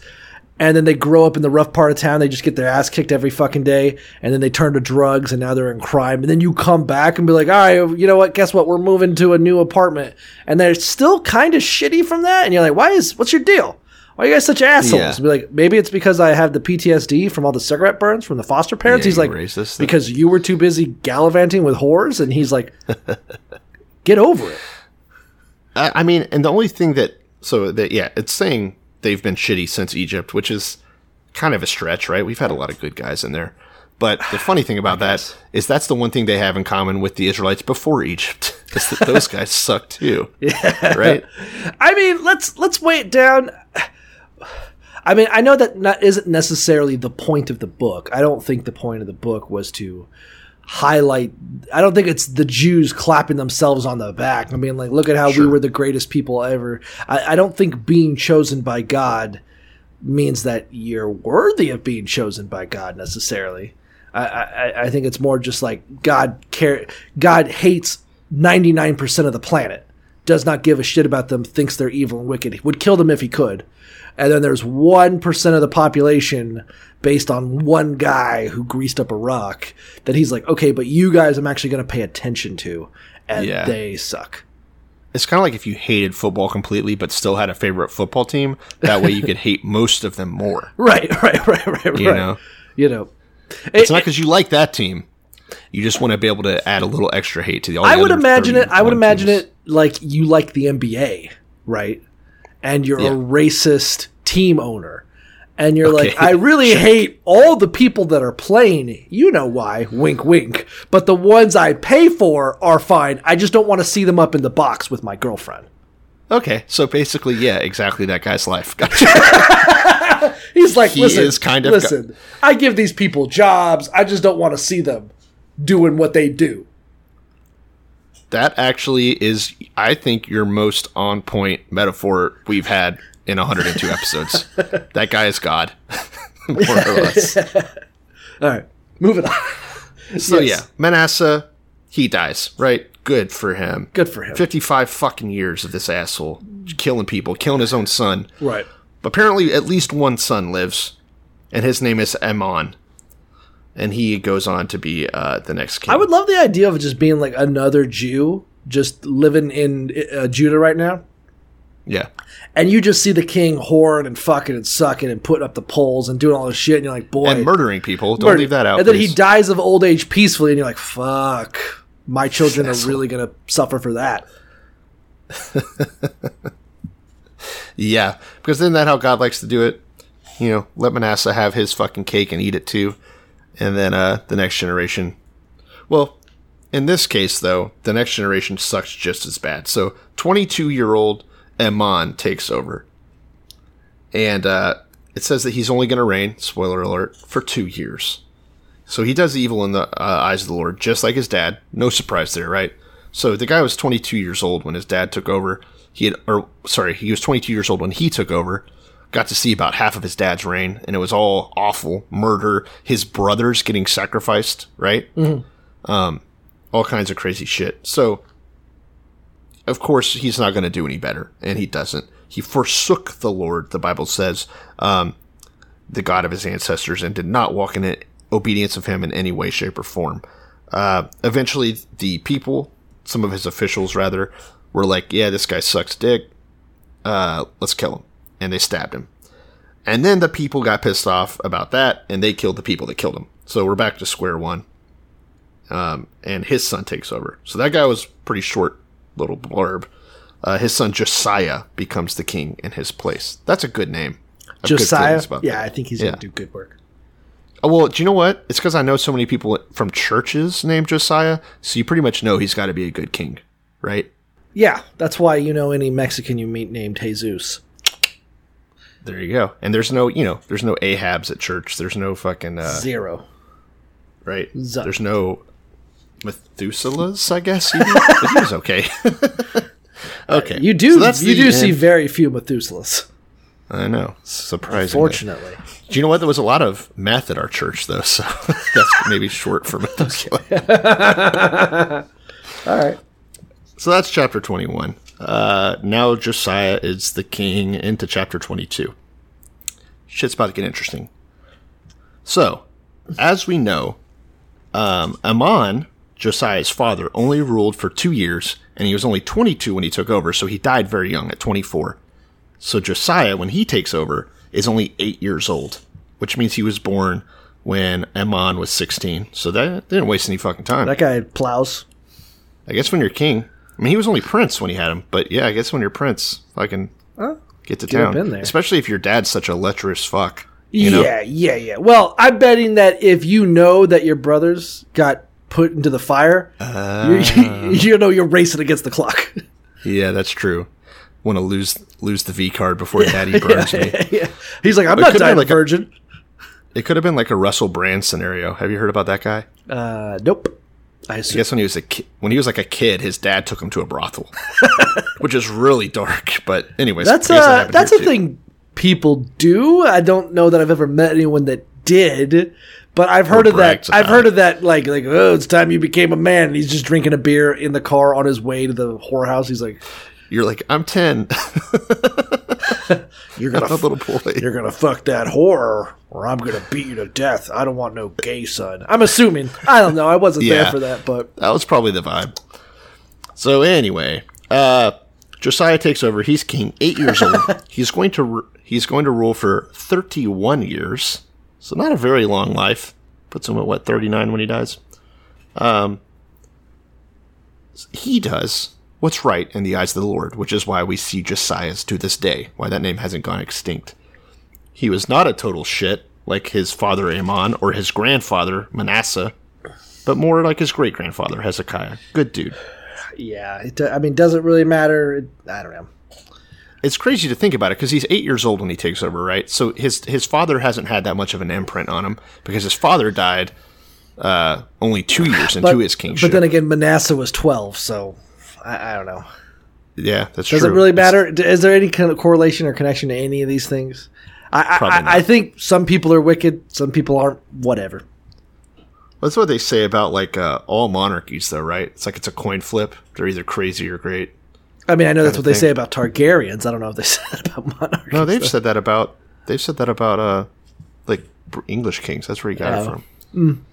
and then they grow up in the rough part of town, they just get their ass kicked every fucking day, and then they turn to drugs and now they're in crime. And then you come back and be like, all right, you know what? Guess what? We're moving to a new apartment. And they're still kind of shitty from that. And you're like, why is, what's your deal? Why are you guys such assholes? Yeah. And Be like, maybe it's because I have the PTSD from all the cigarette burns from the foster parents. Yeah, He's like, racist. because you were too busy gallivanting with whores, and he's like, get over it. I, I mean, and the only thing that so that yeah, it's saying they've been shitty since Egypt, which is kind of a stretch, right? We've had a lot of good guys in there. But the funny thing about that is that's the one thing they have in common with the Israelites before Egypt is that those guys suck too. Yeah. Right? I mean, let's let's weigh it down. I mean, I know that not, isn't necessarily the point of the book. I don't think the point of the book was to highlight. I don't think it's the Jews clapping themselves on the back. I mean, like, look at how we were the greatest people ever. I, I don't think being chosen by God means that you're worthy of being chosen by God necessarily. I, I, I think it's more just like God care. God hates ninety nine percent of the planet, does not give a shit about them, thinks they're evil and wicked, would kill them if he could. And then there's one percent of the population based on one guy who greased up a rock that he's like, okay, but you guys, I'm actually going to pay attention to, and Yeah. they suck. It's kind of like if you hated football completely but still had a favorite football team. That way you could hate most of them more. Right, right, right, right, right. You know? you know. It's not because you like that team. You just want to be able to add a little extra hate to the. I would imagine it. I would imagine teams. it like you like the NBA, right? And you're Yeah. a racist team owner, and you're like, I really hate all the people that are playing. You know why? Wink, wink. But the ones I pay for are fine. I just don't want to see them up in the box with my girlfriend. Okay, so basically, yeah, exactly that guy's life. Gotcha. He's like, He listen, is kind of- listen. I give these people jobs. I just don't want to see them doing what they do. That actually is, I think, your most on point metaphor we've had in 102 episodes. that guy is God, more or less. All right, moving on. So Yes. yeah, Manasseh, he dies. Right, good for him. Good for him. 55 fucking years of this asshole killing people, killing his own son. Right. Apparently, at least one son lives. and his name is Amon, and he goes on to be uh, the next king. I would love the idea of just being like another Jew, just living in uh, Judah right now, yeah, and you just see the king whoring and fucking and sucking and putting up the poles and doing all this shit, and you're like, boy, and murdering people. Don't murder. leave that out. And then please. he dies of old age peacefully, and you're like, fuck, my children are really gonna suffer for that. Yeah, because isn't that how God likes to do it? You know, let Manasseh have his fucking cake and eat it too, and then uh, the next generation. Well, in this case, though, the next generation sucks just as bad. So, 22 year old Amon takes over, and uh, it says that he's only going to reign. Spoiler alert for two years. So he does evil in the uh, eyes of the Lord, just like his dad. No surprise there, right? So the guy was 22 years old when his dad took over. He had, or sorry, he was 22 years old when he took over. Got to see about half of his dad's reign, and it was all awful murder. His brothers getting sacrificed, right? Um, all kinds of crazy shit. So, of course, he's not going to do any better, and he doesn't. He forsook the Lord, the Bible says, um, the God of his ancestors, and did not walk in it, obedience of him in any way, shape, or form. Uh, eventually, the people, some of his officials rather, were like, "Yeah, this guy sucks dick. Uh, let's kill him," and they stabbed him. And then the people got pissed off about that, and they killed the people that killed him. So we're back to square one. Um, and his son takes over. So that guy was pretty short little blurb. Uh, his son Josiah becomes the king in his place. That's a good name. I good Josiah, about yeah, that. I think he's Yeah. gonna do good work. Oh, well, do you know what? It's because I know so many people from churches named Josiah, so you pretty much know he's got to be a good king, right? Yeah, that's why you know any Mexican you meet named Jesus. There you go. And there's no, you know, there's no Ahabs at church. There's no fucking, uh, Zero. right? There's no Methuselahs, I guess. Even. but he was okay. okay. You do So you do see very few Methuselahs. I know. Surprisingly. Fortunately. Do you know what? There was a lot of meth at our church, though, so that's maybe short for Methuselah. All right. So that's chapter 21. Uh, now Josiah is the king into chapter 22. Shit's about to get interesting. So, as we know, um, Amon, Josiah's father, only ruled for two years, and he was only 22 when he took over, so he died very young at 24. So Josiah, when he takes over, is only eight years old, which means he was born when Amon was 16. So that they didn't waste any fucking time. That guy plows. I guess when you're king. I mean, he was only prince when he had him, but yeah, I guess when you're prince, fucking get to get town. in there. Especially if your dad's such a lecherous fuck. You know? yeah, yeah, yeah. Well, I'm betting that if you know that your brothers got put into the fire, you, you know you're racing against the clock. Yeah, that's true. Want to lose lose the V card before daddy burns me. yeah. He's like, I'm It not dying like a- virgin. It could have been like a Russell Brand scenario. Have you heard about that guy? uh, nope. I I guess when he was a ki- when he was like a kid, his dad took him to a brothel, which is really dark. But anyways, That's a uh, that's a too. thing people do. I don't know that I've ever met anyone that did, but I've heard of that. I've heard of that. Like, like, oh, it's time you became a man. And he's just drinking a beer in the car on his way to the whorehouse. He's like, You're like, I'm ten. "You're gonna, a little boy. you're gonna fuck that horror, or I'm gonna beat you to death. I don't want no gay son." I'm assuming. I don't know. I wasn't there for that, but That was probably the vibe. So anyway, uh, Josiah takes over. He's king, eight years old. he's going to he's going to rule for thirty one years. So not a very long life. Puts him at what thirty nine when he dies. Um, he does what's right in the eyes of the Lord, which is why we see Josiah's to this day. Why that name hasn't gone extinct. He was not a total shit like his father Amon or his grandfather Manasseh but more like his great grandfather Hezekiah. Good dude. yeah. It, I mean, does it really matter? It, I don't know. It's crazy to think about it because he's eight years old when he takes over, right? So his his father hasn't had that much of an imprint on him because his father died uh, only two years into his kingship. But then again, Manasseh was 12, so I, I don't know. yeah, that's Does true. Does it really matter? D- Is there any kind of correlation or connection to any of these things? I, I. I think some people are wicked, some people aren't. Whatever. That's what they say about like uh, all monarchies, though, right? It's like it's a coin flip. They're either crazy or great. I mean, I know that's what Kinda they thing. say about Targaryens. I don't know if they said that about monarchs. No, they've said that about they've said that about uh like English kings. That's where you got Oh. it from.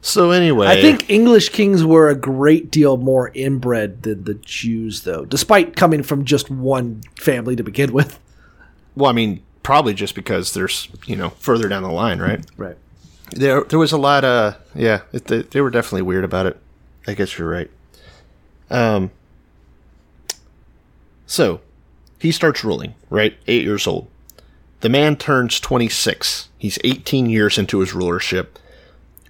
So anyway, I think English kings were a great deal more inbred than the Jews, though, despite coming from just one family to begin with. Well, I mean, probably just because there's you know further down the line, right? Right. There, there was a lot of yeah. It, they, they were definitely weird about it. I guess you're right. Um. So, he starts ruling. Right, eight years old. The man turns 26. He's 18 years into his rulership,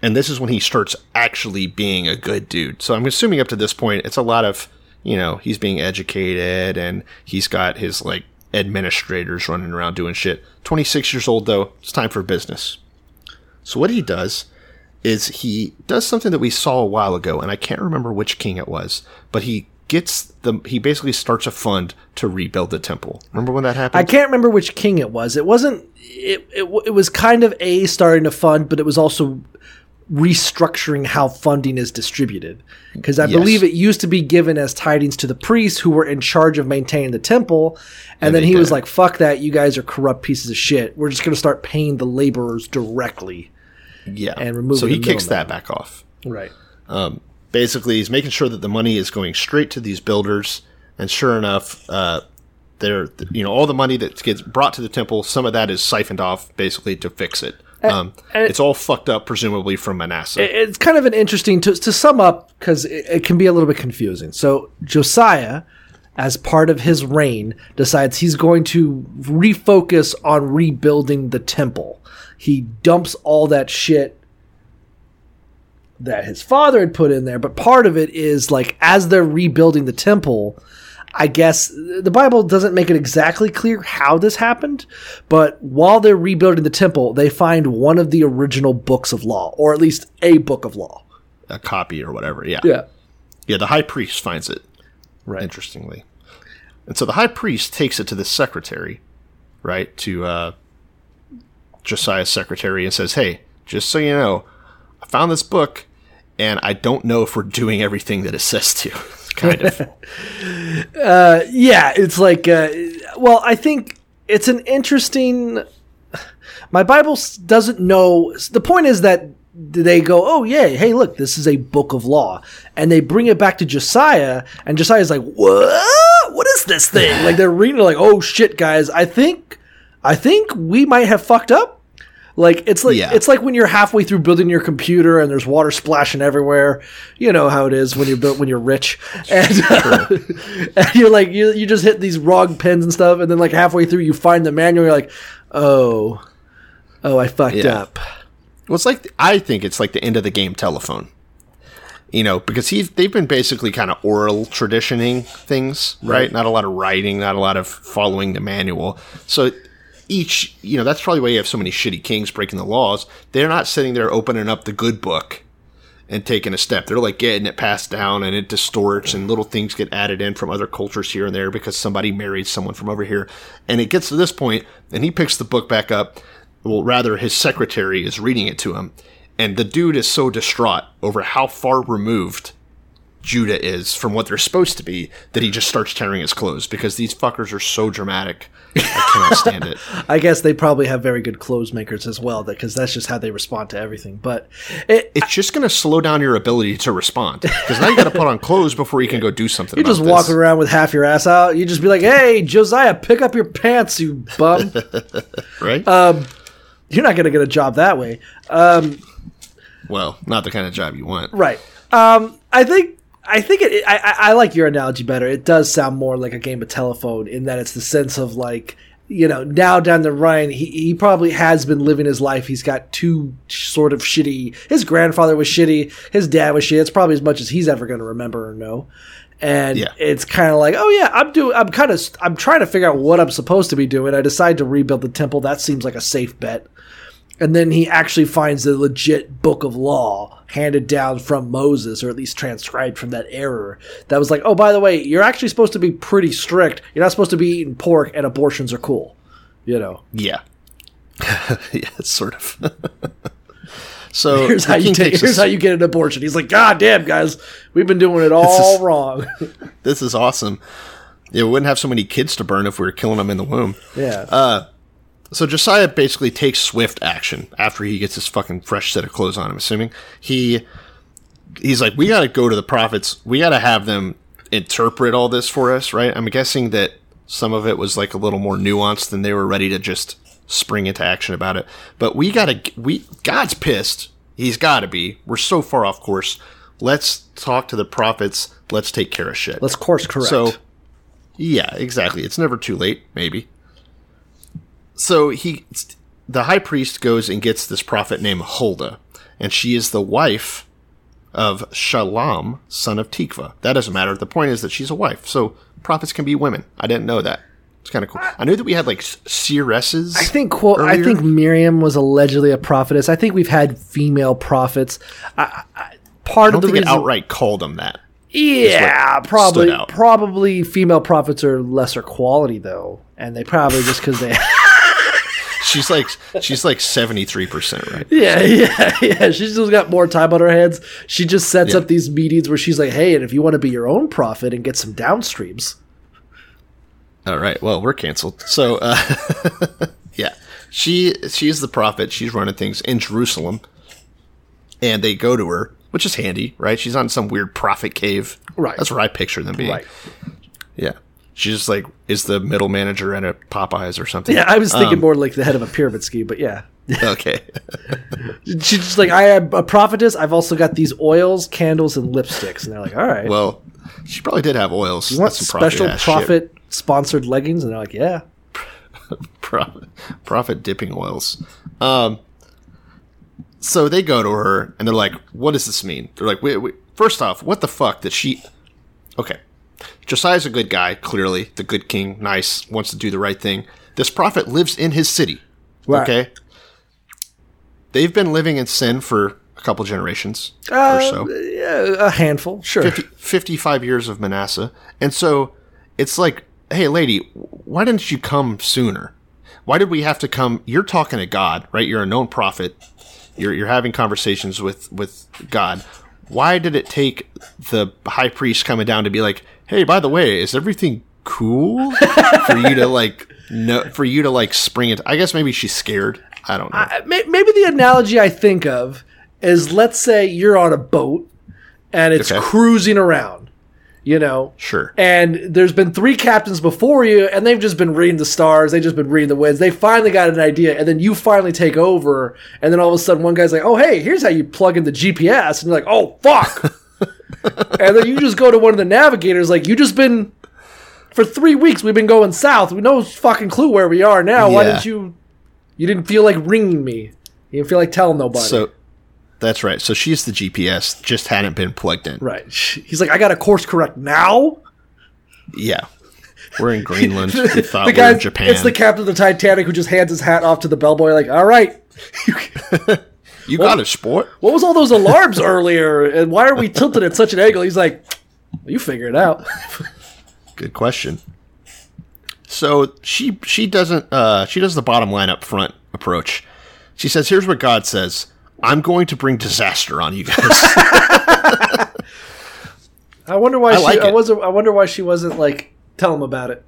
and this is when he starts actually being a good dude. So I'm assuming up to this point, it's a lot of you know he's being educated and he's got his like administrators running around doing shit. 26 years old though, it's time for business. So what he does is he does something that we saw a while ago, and I can't remember which king it was, but he gets the he basically starts a fund to rebuild the temple. Remember when that happened? I can't remember which king it was. It wasn't. It, it, it was kind of a starting a fund, but it was also restructuring how funding is distributed. Because I Yes. believe it used to be given as tidings to the priests who were in charge of maintaining the temple. And, And then he was like, fuck that. You guys are corrupt pieces of shit. We're just going to start paying the laborers directly. yeah, and remove so he kicks that back off. Right. basically he's making sure that the money is going straight to these builders and sure enough uh they're you know all the money that gets brought to the temple some of that is siphoned off basically to fix it um and it- it's all fucked up presumably from manasseh It- It's kind of an interesting to, to sum up because it, it can be a little bit confusing. So Josiah, as part of his reign, decides he's going to refocus on rebuilding the temple. He dumps all that shit that his father had put in there, but part of it is like as they're rebuilding the temple. I guess the Bible doesn't make it exactly clear how this happened, but while they're rebuilding the temple, they find one of the original books of law, or at least a book of law. a copy or whatever yeah Yeah. yeah the high priest finds it Right. interestingly and so the high priest takes it to the secretary right to uh josiah's secretary and says hey just so you know i found this book and i don't know if we're doing everything that it says to kind of Yeah, it's like, uh, well, I think it's an interesting. My Bible doesn't know. The point is that they go, oh, yeah, hey, look, this is a book of law. And they bring it back to Josiah, and Josiah's like, what? What is this thing? like, they're reading like, oh, shit, guys, I think. I think we might have fucked up. Like it's like Yeah. it's like when you're halfway through building your computer and there's water splashing everywhere. You know how it is when you're built when you're rich, and, and you're like you you just hit these wrong pins and stuff, and then like halfway through you find the manual. And you're like, oh, oh, I fucked Yeah. up. Well, it's like I think it's like the end of the game telephone. You know, because he's they've been basically kind of oral traditioning things, right? Not a lot of writing, not a lot of following the manual. So each, you know, that's probably why you have so many shitty kings breaking the laws. They're not sitting there opening up the good book and taking a step. They're like getting it passed down and it distorts and little things get added in from other cultures here and there because somebody married someone from over here. And it gets to this point and he picks the book back up. Well, rather his secretary is reading it to him. And the dude is so distraught over how far removed Judah is from what they're supposed to be that he just starts tearing his clothes because these fuckers are so dramatic. I cannot stand it. I guess they probably have very good clothes makers as well, because that's just how they respond to everything. But it, It's just going to slow down your ability to respond because now you got to put on clothes before you can go do something. you just this. walk around with half your ass out. You just be like, "Hey, Josiah, pick up your pants, you bum." right? uh, You're not gonna get a job that way. well, not the kind of job you want. Right. Um, I think I think it. I, I, I like your analogy better. It does sound more like a game of telephone in that it's the sense of like you know now down the line he he probably has been living his life. He's got two sort of shitty. His grandfather was shitty. His dad was shitty. It's probably as much as he's ever going to remember or know. And Yeah. it's kind of like, oh yeah, I'm doing. I'm kind of. I'm trying to figure out what I'm supposed to be doing. I decide to rebuild the temple. That seems like a safe bet and then he actually finds the legit book of law handed down from Moses, or at least transcribed from that error. That was like, oh, by the way, you're actually supposed to be pretty strict. You're not supposed to be eating pork, and abortions are cool. You know, Yeah, yeah, sort of. so here's how you take. Here's how you get an abortion. He's like, God damn, guys, we've been doing it all is- wrong. This is awesome. Yeah, we wouldn't have so many kids to burn if we were killing them in the womb. yeah, uh, so Josiah basically takes swift action after he gets his fucking fresh set of clothes on. I'm assuming he he's like, we got to go to the prophets. We got to have them interpret all this for us, right? I'm guessing that some of it was like a little more nuanced than they were ready to just spring into action about it. But we got to we God's pissed. He's got to be. We're so far off course. Let's talk to the prophets. Let's take care of shit. Let's course correct. So, yeah, exactly. It's never too late, maybe. So he, the high priest goes and gets this prophet named Huldah, and she is the wife of Shalom, son of Tikva. That doesn't matter. The point is that she's a wife. So prophets can be women. I didn't know that. It's kind of cool. I knew that we had like seeresses. I think quote, I think Miriam was allegedly a prophetess. I think we've had female prophets. I, I, part I of the reason, outright called them that. yeah, probably, probably female prophets are lesser quality though, and they probably just because they, She's like she's like seventy three percent right. yeah, yeah, yeah. She's just got more time on her hands. She just sets Yeah. up these meetings where she's like, "Hey, and if you want to be your own prophet and get some downstreams, All right. Well, we're canceled. So, uh, yeah, she she's the prophet. She's running things in Jerusalem, and they go to her, which is handy, right? She's on some weird prophet cave. Right. That's where I picture them being. right?" Yeah. She's just like is the middle manager at a Popeyes or something. Yeah, I was thinking Um, more like the head of a pyramid scheme, but yeah. Okay. She's just like, I am a prophetess. I've also got these oils, candles, and lipsticks. And they're like, all right. well, she probably did have oils. you want That's some special prophet-ass shit. sponsored leggings? And they're like, yeah. profit, profit dipping oils. Um, so they go to her and they're like, "What does this mean?" They're like, wait, wait. First off, what the fuck that she? Okay, Josiah's a good guy. Clearly, the good king, nice, wants to do the right thing. This prophet lives in his city. Right. Okay, they've been living in sin for a couple generations Uh, or so. yeah, a handful, sure. 50, 55 years of Manasseh. And so it's like, hey, lady, why didn't you come sooner? Why did we have to come? You're talking to God, right? You're a known prophet. You're, you're having conversations with, with God. Why did it take the high priest coming down to be like, hey, by the way, is everything cool for you to like, no, for you to like spring it? I guess maybe she's scared. I don't know. I- may- Maybe the analogy I think of is let's say you're on a boat and it's Okay. cruising around, you know, sure. and there's been three captains before you and they've just been reading the stars they've just been reading the winds they finally got an idea and then you finally take over and then all of a sudden one guy's like oh hey here's how you plug in the gps and you're like oh fuck and then you just go to one of the navigators like you just been for three weeks we've been going south we no fucking clue where we are now why didn't you you didn't feel like ringing me you didn't feel like telling nobody So that's right. So she's the GPS, just hadn't been plugged in. right he's like i got a course correct now Yeah. We're in Greenland. we thought the we guy, were in Japan. it's the captain of the Titanic who just hands his hat off to the bellboy, like, "All right, you got a sport. what was all those alarms earlier, and why are we tilted at such an angle?" He's like, "You figure it out." Good question. So she she doesn't uh she does the bottom line up front approach. She says, "Here's what God says: I'm going to bring disaster on you guys." I wonder why I she. like I wasn't. I wonder why she wasn't like tell him about it.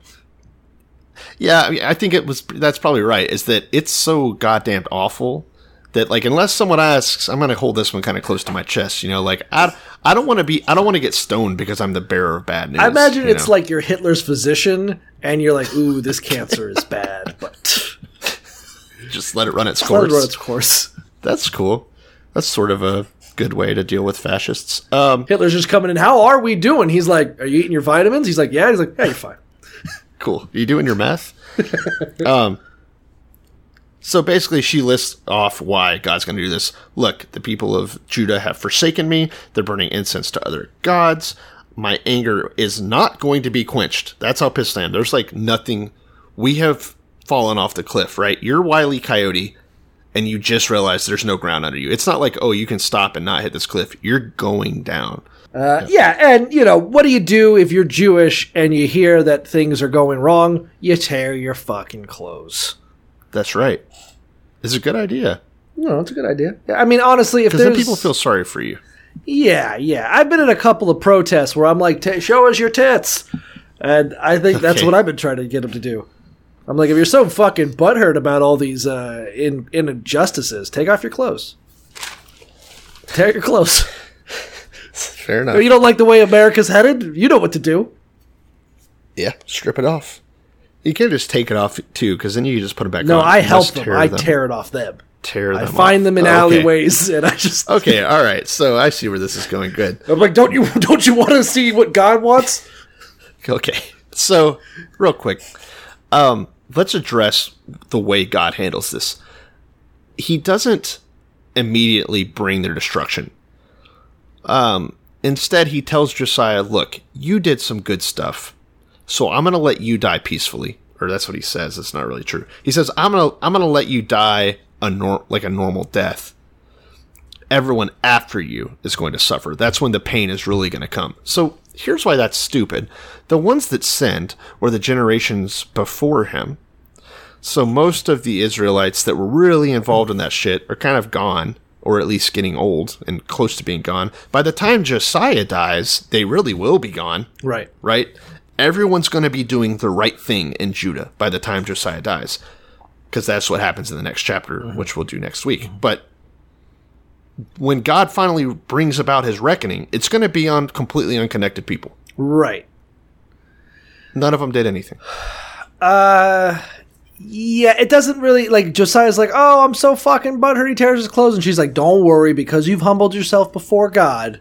yeah, I, mean, I think it was. That's probably right. Is that it's so goddamn awful that like unless someone asks, I'm going to hold this one kind of close to my chest. You know, like I I don't want to be I don't want to get stoned because I'm the bearer of bad news. I imagine it's know? like you're Hitler's physician, and you're like, "Ooh, this cancer is bad," but just let it run its course let it run its course. That's cool. That's sort of a good way to deal with fascists. Um, Hitler's just coming in. How are we doing? He's like, "Are you eating your vitamins?" He's like, "Yeah." He's like, "Yeah, you're fine." cool. Are you doing your meth? um, so basically, she lists off why God's going to do this. Look, the people of Judah have forsaken me. They're burning incense to other gods. My anger is not going to be quenched. That's how pissed I am. There's like nothing. We have fallen off the cliff, right? You're Wiley Coyote, and you just realize there's no ground under you. It's not like, oh, you can stop and not hit this cliff. You're going down. Uh, yeah, and you know what do you do if you're Jewish and you hear that things are going wrong? You tear your fucking clothes. That's right. It's a good idea. No, it's a good idea. I mean, honestly, if Because there's then people feel sorry for you. yeah, yeah, I've been in a couple of protests where I'm like, "T- "Show us your tits," and I think that's what I've been trying to get them to do. I'm like, if you're so fucking butthurt about all these uh, in, injustices, take off your clothes. Tear your clothes. Fair enough. You don't like the way America's headed? You know what to do. yeah, strip it off. You can't just take it off too, because then you just put it back No, on. I help them. I tear it off them. tear them. I find off. them in Oh, okay. alleyways, and I just Okay, all right. So I see where this is going. Good. I'm like, don't you don't you want to see what God wants? Okay. So, real quick, um, let's address the way God handles this. He doesn't immediately bring their destruction. Um, instead, he tells Josiah, "Look, you did some good stuff, so I'm going to let you die peacefully." Or that's what he says. It's not really true. He says, "I'm gonna I'm gonna let you die a nor- like a normal death." everyone after you is going to suffer. That's when the pain is really going to come. So here's why that's stupid. The ones that sinned were the generations before him. So most of the Israelites that were really involved in that shit are kind of gone, or at least getting old and close to being gone. By the time Josiah dies, they really will be gone Right. right? Everyone's going to be doing the right thing in Judah by the time Josiah dies. Because that's what happens in the next chapter, which we'll do next week. But when God finally brings about his reckoning, it's going to be on completely unconnected people. Right. None of them did anything. Uh yeah, it doesn't really like Josiah's like, oh, I'm so fucking butthurt. He tears his clothes, and she's like, don't worry, because you've humbled yourself before God,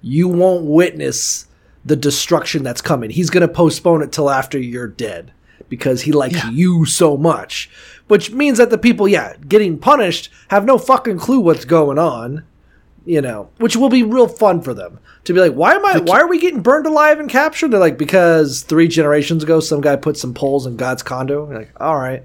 you won't witness the destruction that's coming. He's gonna postpone it till after you're dead because he likes you so much. Which means that the people, yeah, getting punished have no fucking clue what's going on. You know, which will be real fun for them to be like, why am I? Why are we getting burned alive and captured? They're like, because three generations ago, some guy put some poles in God's condo. You're like, all right,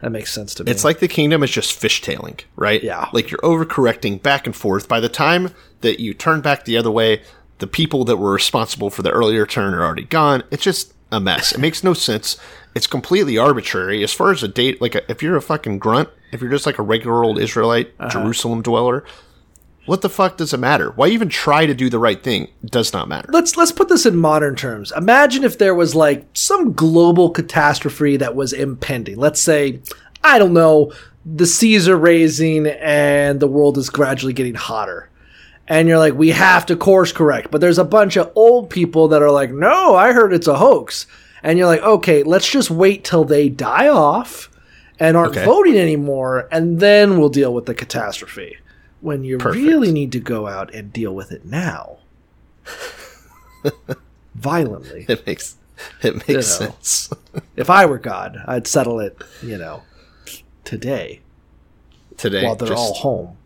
that makes sense to me. It's like the kingdom is just fishtailing, right? Yeah. Like you're overcorrecting back and forth. By the time that you turn back the other way, the people that were responsible for the earlier turn are already gone. It's just a mess. It makes no sense. It's completely arbitrary. As far as a date, like if you're a fucking grunt, if you're just like a regular old Israelite, uh-huh. Jerusalem dweller, what the fuck does it matter? Why even try to do the right thing? It does not matter. let's let's put this in modern terms. Imagine if there was like some global catastrophe that was impending. Let's say, I don't know, the seas are raising and the world is gradually getting hotter. And you're like, we have to course correct. But there's a bunch of old people that are like, no, I heard it's a hoax. And you're like, okay, let's just wait till they die off and aren't Okay. voting anymore, and then we'll deal with the catastrophe. When you Perfect. really need to go out and deal with it now violently. It makes it makes You know. sense. If I were God, I'd settle it, you know, today Today, while they're all home.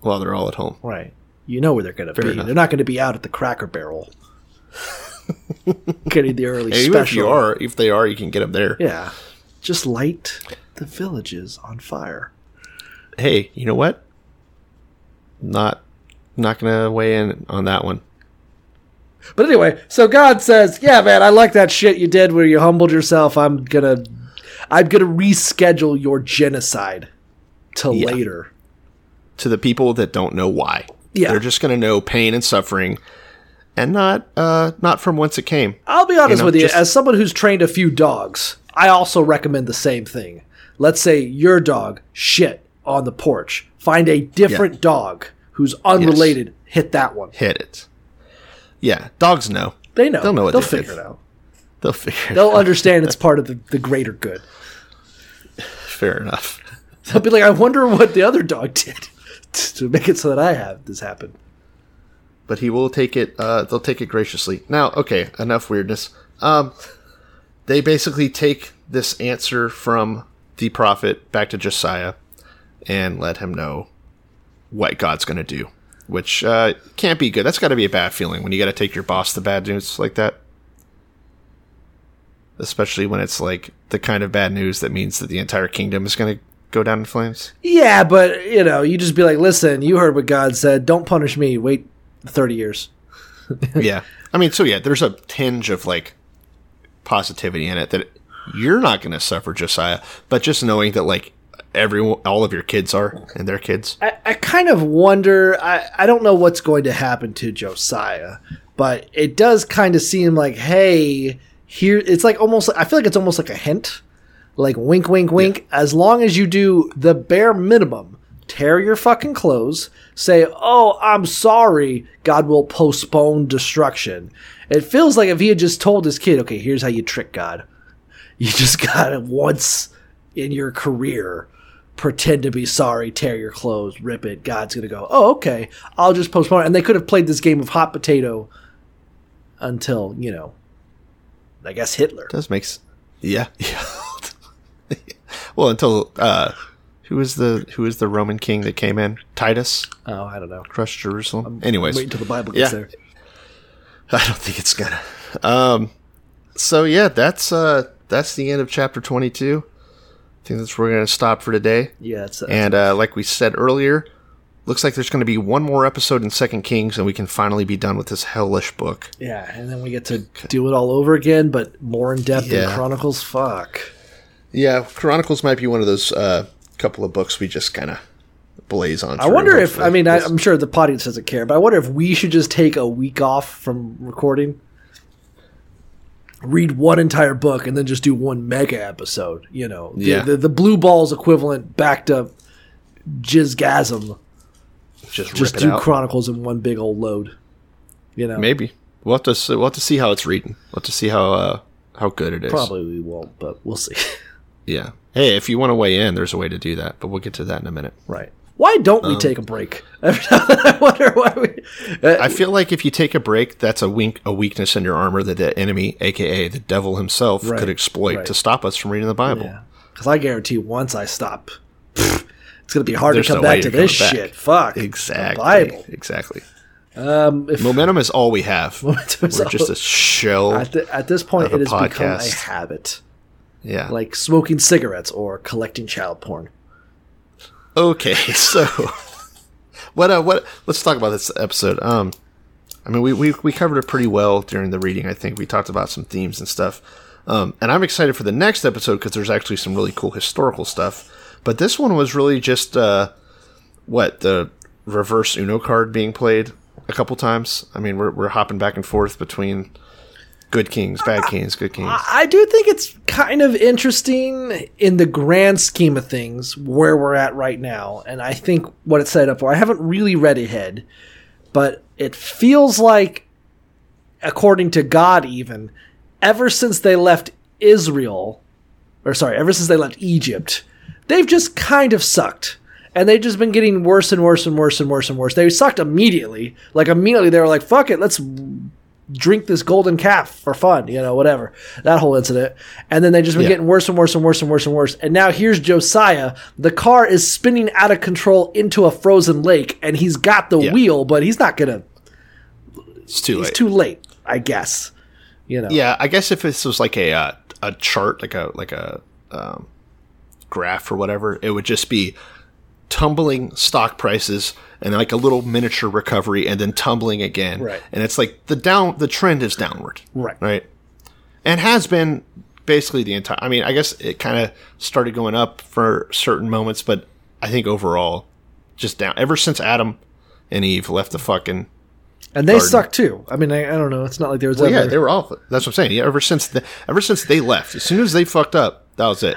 while they're all at home. Right. You know where they're going to be. enough. They're not going to be out at the Cracker Barrel getting the early Hey, special. if you are, if they are, you can get them there. Yeah. Just light the villages on fire. hey, you know what? Not not gonna weigh in on that one. But anyway, so God says, "Yeah, man, I like that shit you did where you humbled yourself. I'm gonna, I'm gonna reschedule your genocide to Yeah. later." To the people that don't know why. Yeah. They're just gonna know pain and suffering and not uh not from whence it came. I'll be honest know, with you. just- As someone who's trained a few dogs, I also recommend the same thing. Let's say your dog shit on the porch. Find a different dog who's unrelated. Hit that one. Hit it. Yeah, dogs know. They know. They'll know what They'll they figure did. it out. They'll figure it They'll out. understand it's part of the, the greater good. Fair enough. They'll be like, I wonder what the other dog did to make it so that I have this happen. But he will take it uh they'll take it graciously. Now, okay, enough weirdness. Um they basically take this answer from the prophet back to Josiah and let him know what God's going to do, which uh, can't be good. That's got to be a bad feeling when you got to take your boss the bad news like that. Especially when it's like the kind of bad news that means that the entire kingdom is going to go down in flames. Yeah, but you know, you just be like, listen, you heard what God said. Don't punish me. Wait thirty years. yeah. I mean, so yeah, there's a tinge of like positivity in it that you're not going to suffer, Josiah, but just knowing that like everyone, all of your kids are and their kids. I, I kind of wonder. I, I don't know what's going to happen to Josiah, but it does kind of seem like, hey, here it's like almost. I feel like it's almost like a hint. Like wink, wink, wink. As long as you do the bare minimum, tear your fucking clothes, say, "Oh, I'm sorry," God will postpone destruction. It feels like if he had just told his kid, "Okay, here's how you trick God. You just gotta once in your career." Pretend to be sorry, tear your clothes, rip it. God's gonna go, oh, okay, I'll just postpone it. And they could have played this game of hot potato until, you know, I guess Hitler. does make s- yeah yeah well until uh who was the who was the roman king that came in titus Oh, I don't know. crushed jerusalem anyways Wait until the Bible gets Yeah. there. i don't think it's gonna um so yeah that's uh that's the end of chapter 22 i think that's where we're gonna stop for today Yeah, it's, and uh like we said earlier looks like there's gonna be one more episode in second kings and we can finally be done with this hellish book yeah, and then we get to do it all over again, but more in depth than Yeah. Chronicles. Fuck. Yeah chronicles might be one of those uh couple of books we just kind of blaze on I wonder if. I mean I, I'm sure the audience doesn't care, but I wonder if we should just take a week off from recording, read one entire book, and then just do one mega episode. You know, the, Yeah. the, the blue balls equivalent backed up jizzgasm. just, Just rip it do out. Chronicles in one big old load. You know, Maybe we'll have to see, we'll have to see how it's reading. We'll have to see how uh, how good it is. probably we won't, but we'll see. Yeah. Hey, if you want to weigh in, there's a way to do that, but we'll get to that in a minute. right. Why don't we take a break? I wonder why we. Uh, I feel like if you take a break, that's a wink a weakness in your armor that the enemy, aka the devil himself, Right, could exploit right. to stop us from reading the Bible. Yeah, because I guarantee once I stop, pfft, it's gonna be hard There's to come no back to this back. shit. Fuck Exactly. The Bible. Exactly. Um, if, Momentum is all we have. Momentum is We're all- just a shell. at, the, at this point, it has become a habit, yeah. like smoking cigarettes or collecting child porn. Okay, so what? Uh, what? Let's talk about this episode. Um, I mean, we, we we covered it pretty well during the reading. I think we talked about some themes and stuff. Um, and I'm excited for the next episode because there's actually some really cool historical stuff. But this one was really just uh, what the reverse Uno card being played a couple times. I mean, we're we're hopping back and forth between good kings, bad kings, good kings. I do think it's kind of interesting in the grand scheme of things where we're at right now, and I think what it's set up for. I haven't really read ahead, but it feels like, according to God, even ever since they left Israel, or sorry, ever since they left Egypt, they've just kind of sucked. And they've just been getting worse and worse and worse and worse and worse. They sucked immediately. Like immediately they were like, fuck it, let's drink this golden calf for fun, you know, whatever. That whole incident. And then they just been Yeah. getting worse and worse and worse and worse and worse. And now here's Josiah. The car is spinning out of control into a frozen lake and he's got the Yeah. wheel, but he's not gonna It's too he's late. too late, I guess. You know. Yeah, I guess if this was like a uh, a chart, like a like a um, graph or whatever, it would just be tumbling stock prices and like a little miniature recovery, and then tumbling again. Right. And it's like the down the trend is downward. Right. Right. And has been basically the entire. I mean, I guess it kind of started going up for certain moments, but I think overall, just down ever since Adam and Eve left the fucking And they Garden. suck too. I mean, I, I don't know. It's not like there was Well, ever. yeah, they were awful. That's what I'm saying. Yeah, ever since the, ever since they left, as soon as they fucked up, that was it.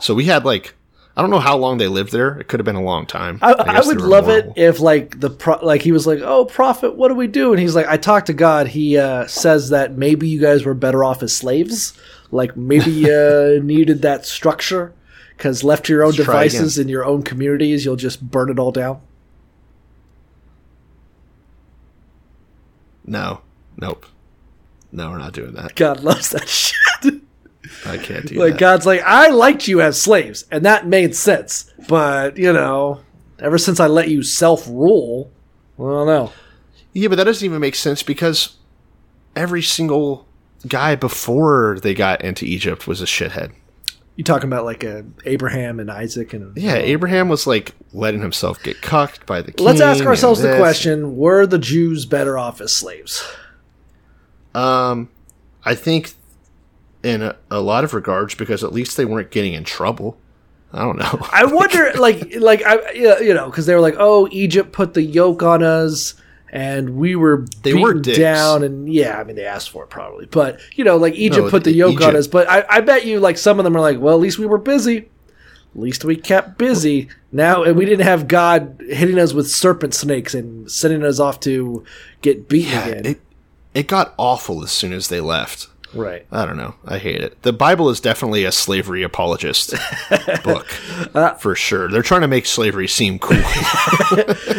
so we had like, I don't know how long they lived there. It could have been a long time. I, I guess would love it if like the pro- like he was like, "Oh, prophet, what do we do?" And he's like, "I talked to God. He uh, says that maybe you guys were better off as slaves. Like maybe you needed that structure because left to your own Let's devices in your own communities, you'll just burn it all down." No, nope, no, we're not doing that. God loves that shit. I can't do like that. God's like, "I liked you as slaves, and that made sense, but you know, ever since I let you self rule, well, don't. Yeah, but that doesn't even make sense because every single guy before they got into Egypt was a shithead. You talking about like uh, Abraham and Isaac and Yeah, Abraham was like letting himself get cucked by the king. Let's ask ourselves the question: Were the Jews better off as slaves? Um, I think in a, a lot of regards because at least they weren't getting in trouble. I don't know. I wonder, like, like I, you know, because they were like, "Oh, Egypt put the yoke on us, and we were They were dicks. down. And yeah, I mean, they asked for it probably, but you know, like Egypt No, put the yoke on us. But I, I bet you, like some of them are like, well, at least we were busy. At least we kept busy. Now, and we didn't have God hitting us with serpent snakes and sending us off to get beaten Yeah, again. it it got awful as soon as they left. Right. I don't know. I hate it. The Bible is definitely a slavery apologist book uh, for sure. They're trying to make slavery seem cool.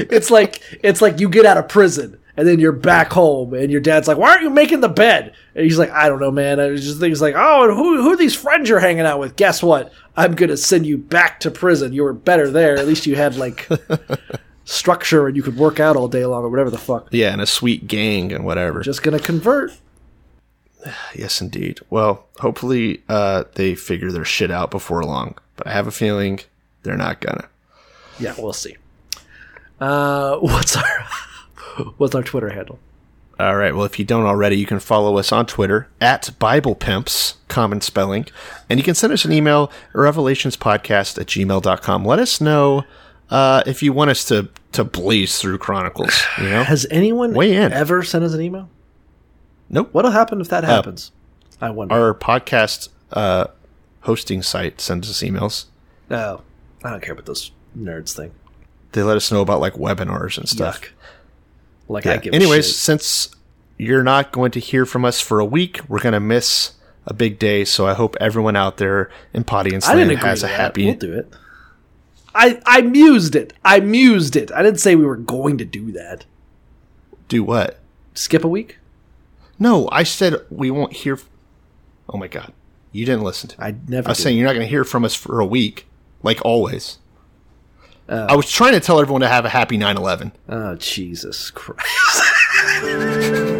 It's like it's like you get out of prison and then you're back home and your dad's like, "Why aren't you making the bed?" And he's like, "I don't know, man." I was just things like, "Oh, and who who are these friends you're hanging out with?" Guess what? I'm gonna send you back to prison. You were better there. At least you had like structure and you could work out all day long or whatever the fuck. yeah, and a sweet gang and whatever. Just gonna convert. yes, indeed. Well, hopefully uh, they figure their shit out before long. But I have a feeling they're not gonna. Yeah, we'll see. Uh, what's our what's our Twitter handle? All right. Well, if you don't already, you can follow us on Twitter at Bible Pimps, common spelling. And you can send us an email, revelationspodcast at gmail.com. Let us know uh, if you want us to, to blaze through Chronicles. You know? Has anyone Weigh in. ever sent us an email? Nope. What'll happen if that happens? I wonder. Our podcast uh, hosting site sends us emails. No, I don't care about those nerds thing. They let us know about like webinars and stuff. Yuck. Like I Yeah. give. a Anyways, since you're not going to hear from us for a week, we're going to miss a big day. So I hope everyone out there in Podience I Land has a that. happy. We'll do it. I I mused it. I mused it. I didn't say we were going to do that. Do what? Skip a week. No, I said we won't hear. Oh my god, you didn't listen to. Me. I never. I was do. saying you're not going to hear from us for a week, like always. Oh. I was trying to tell everyone to have a happy 9/11. Oh Jesus Christ!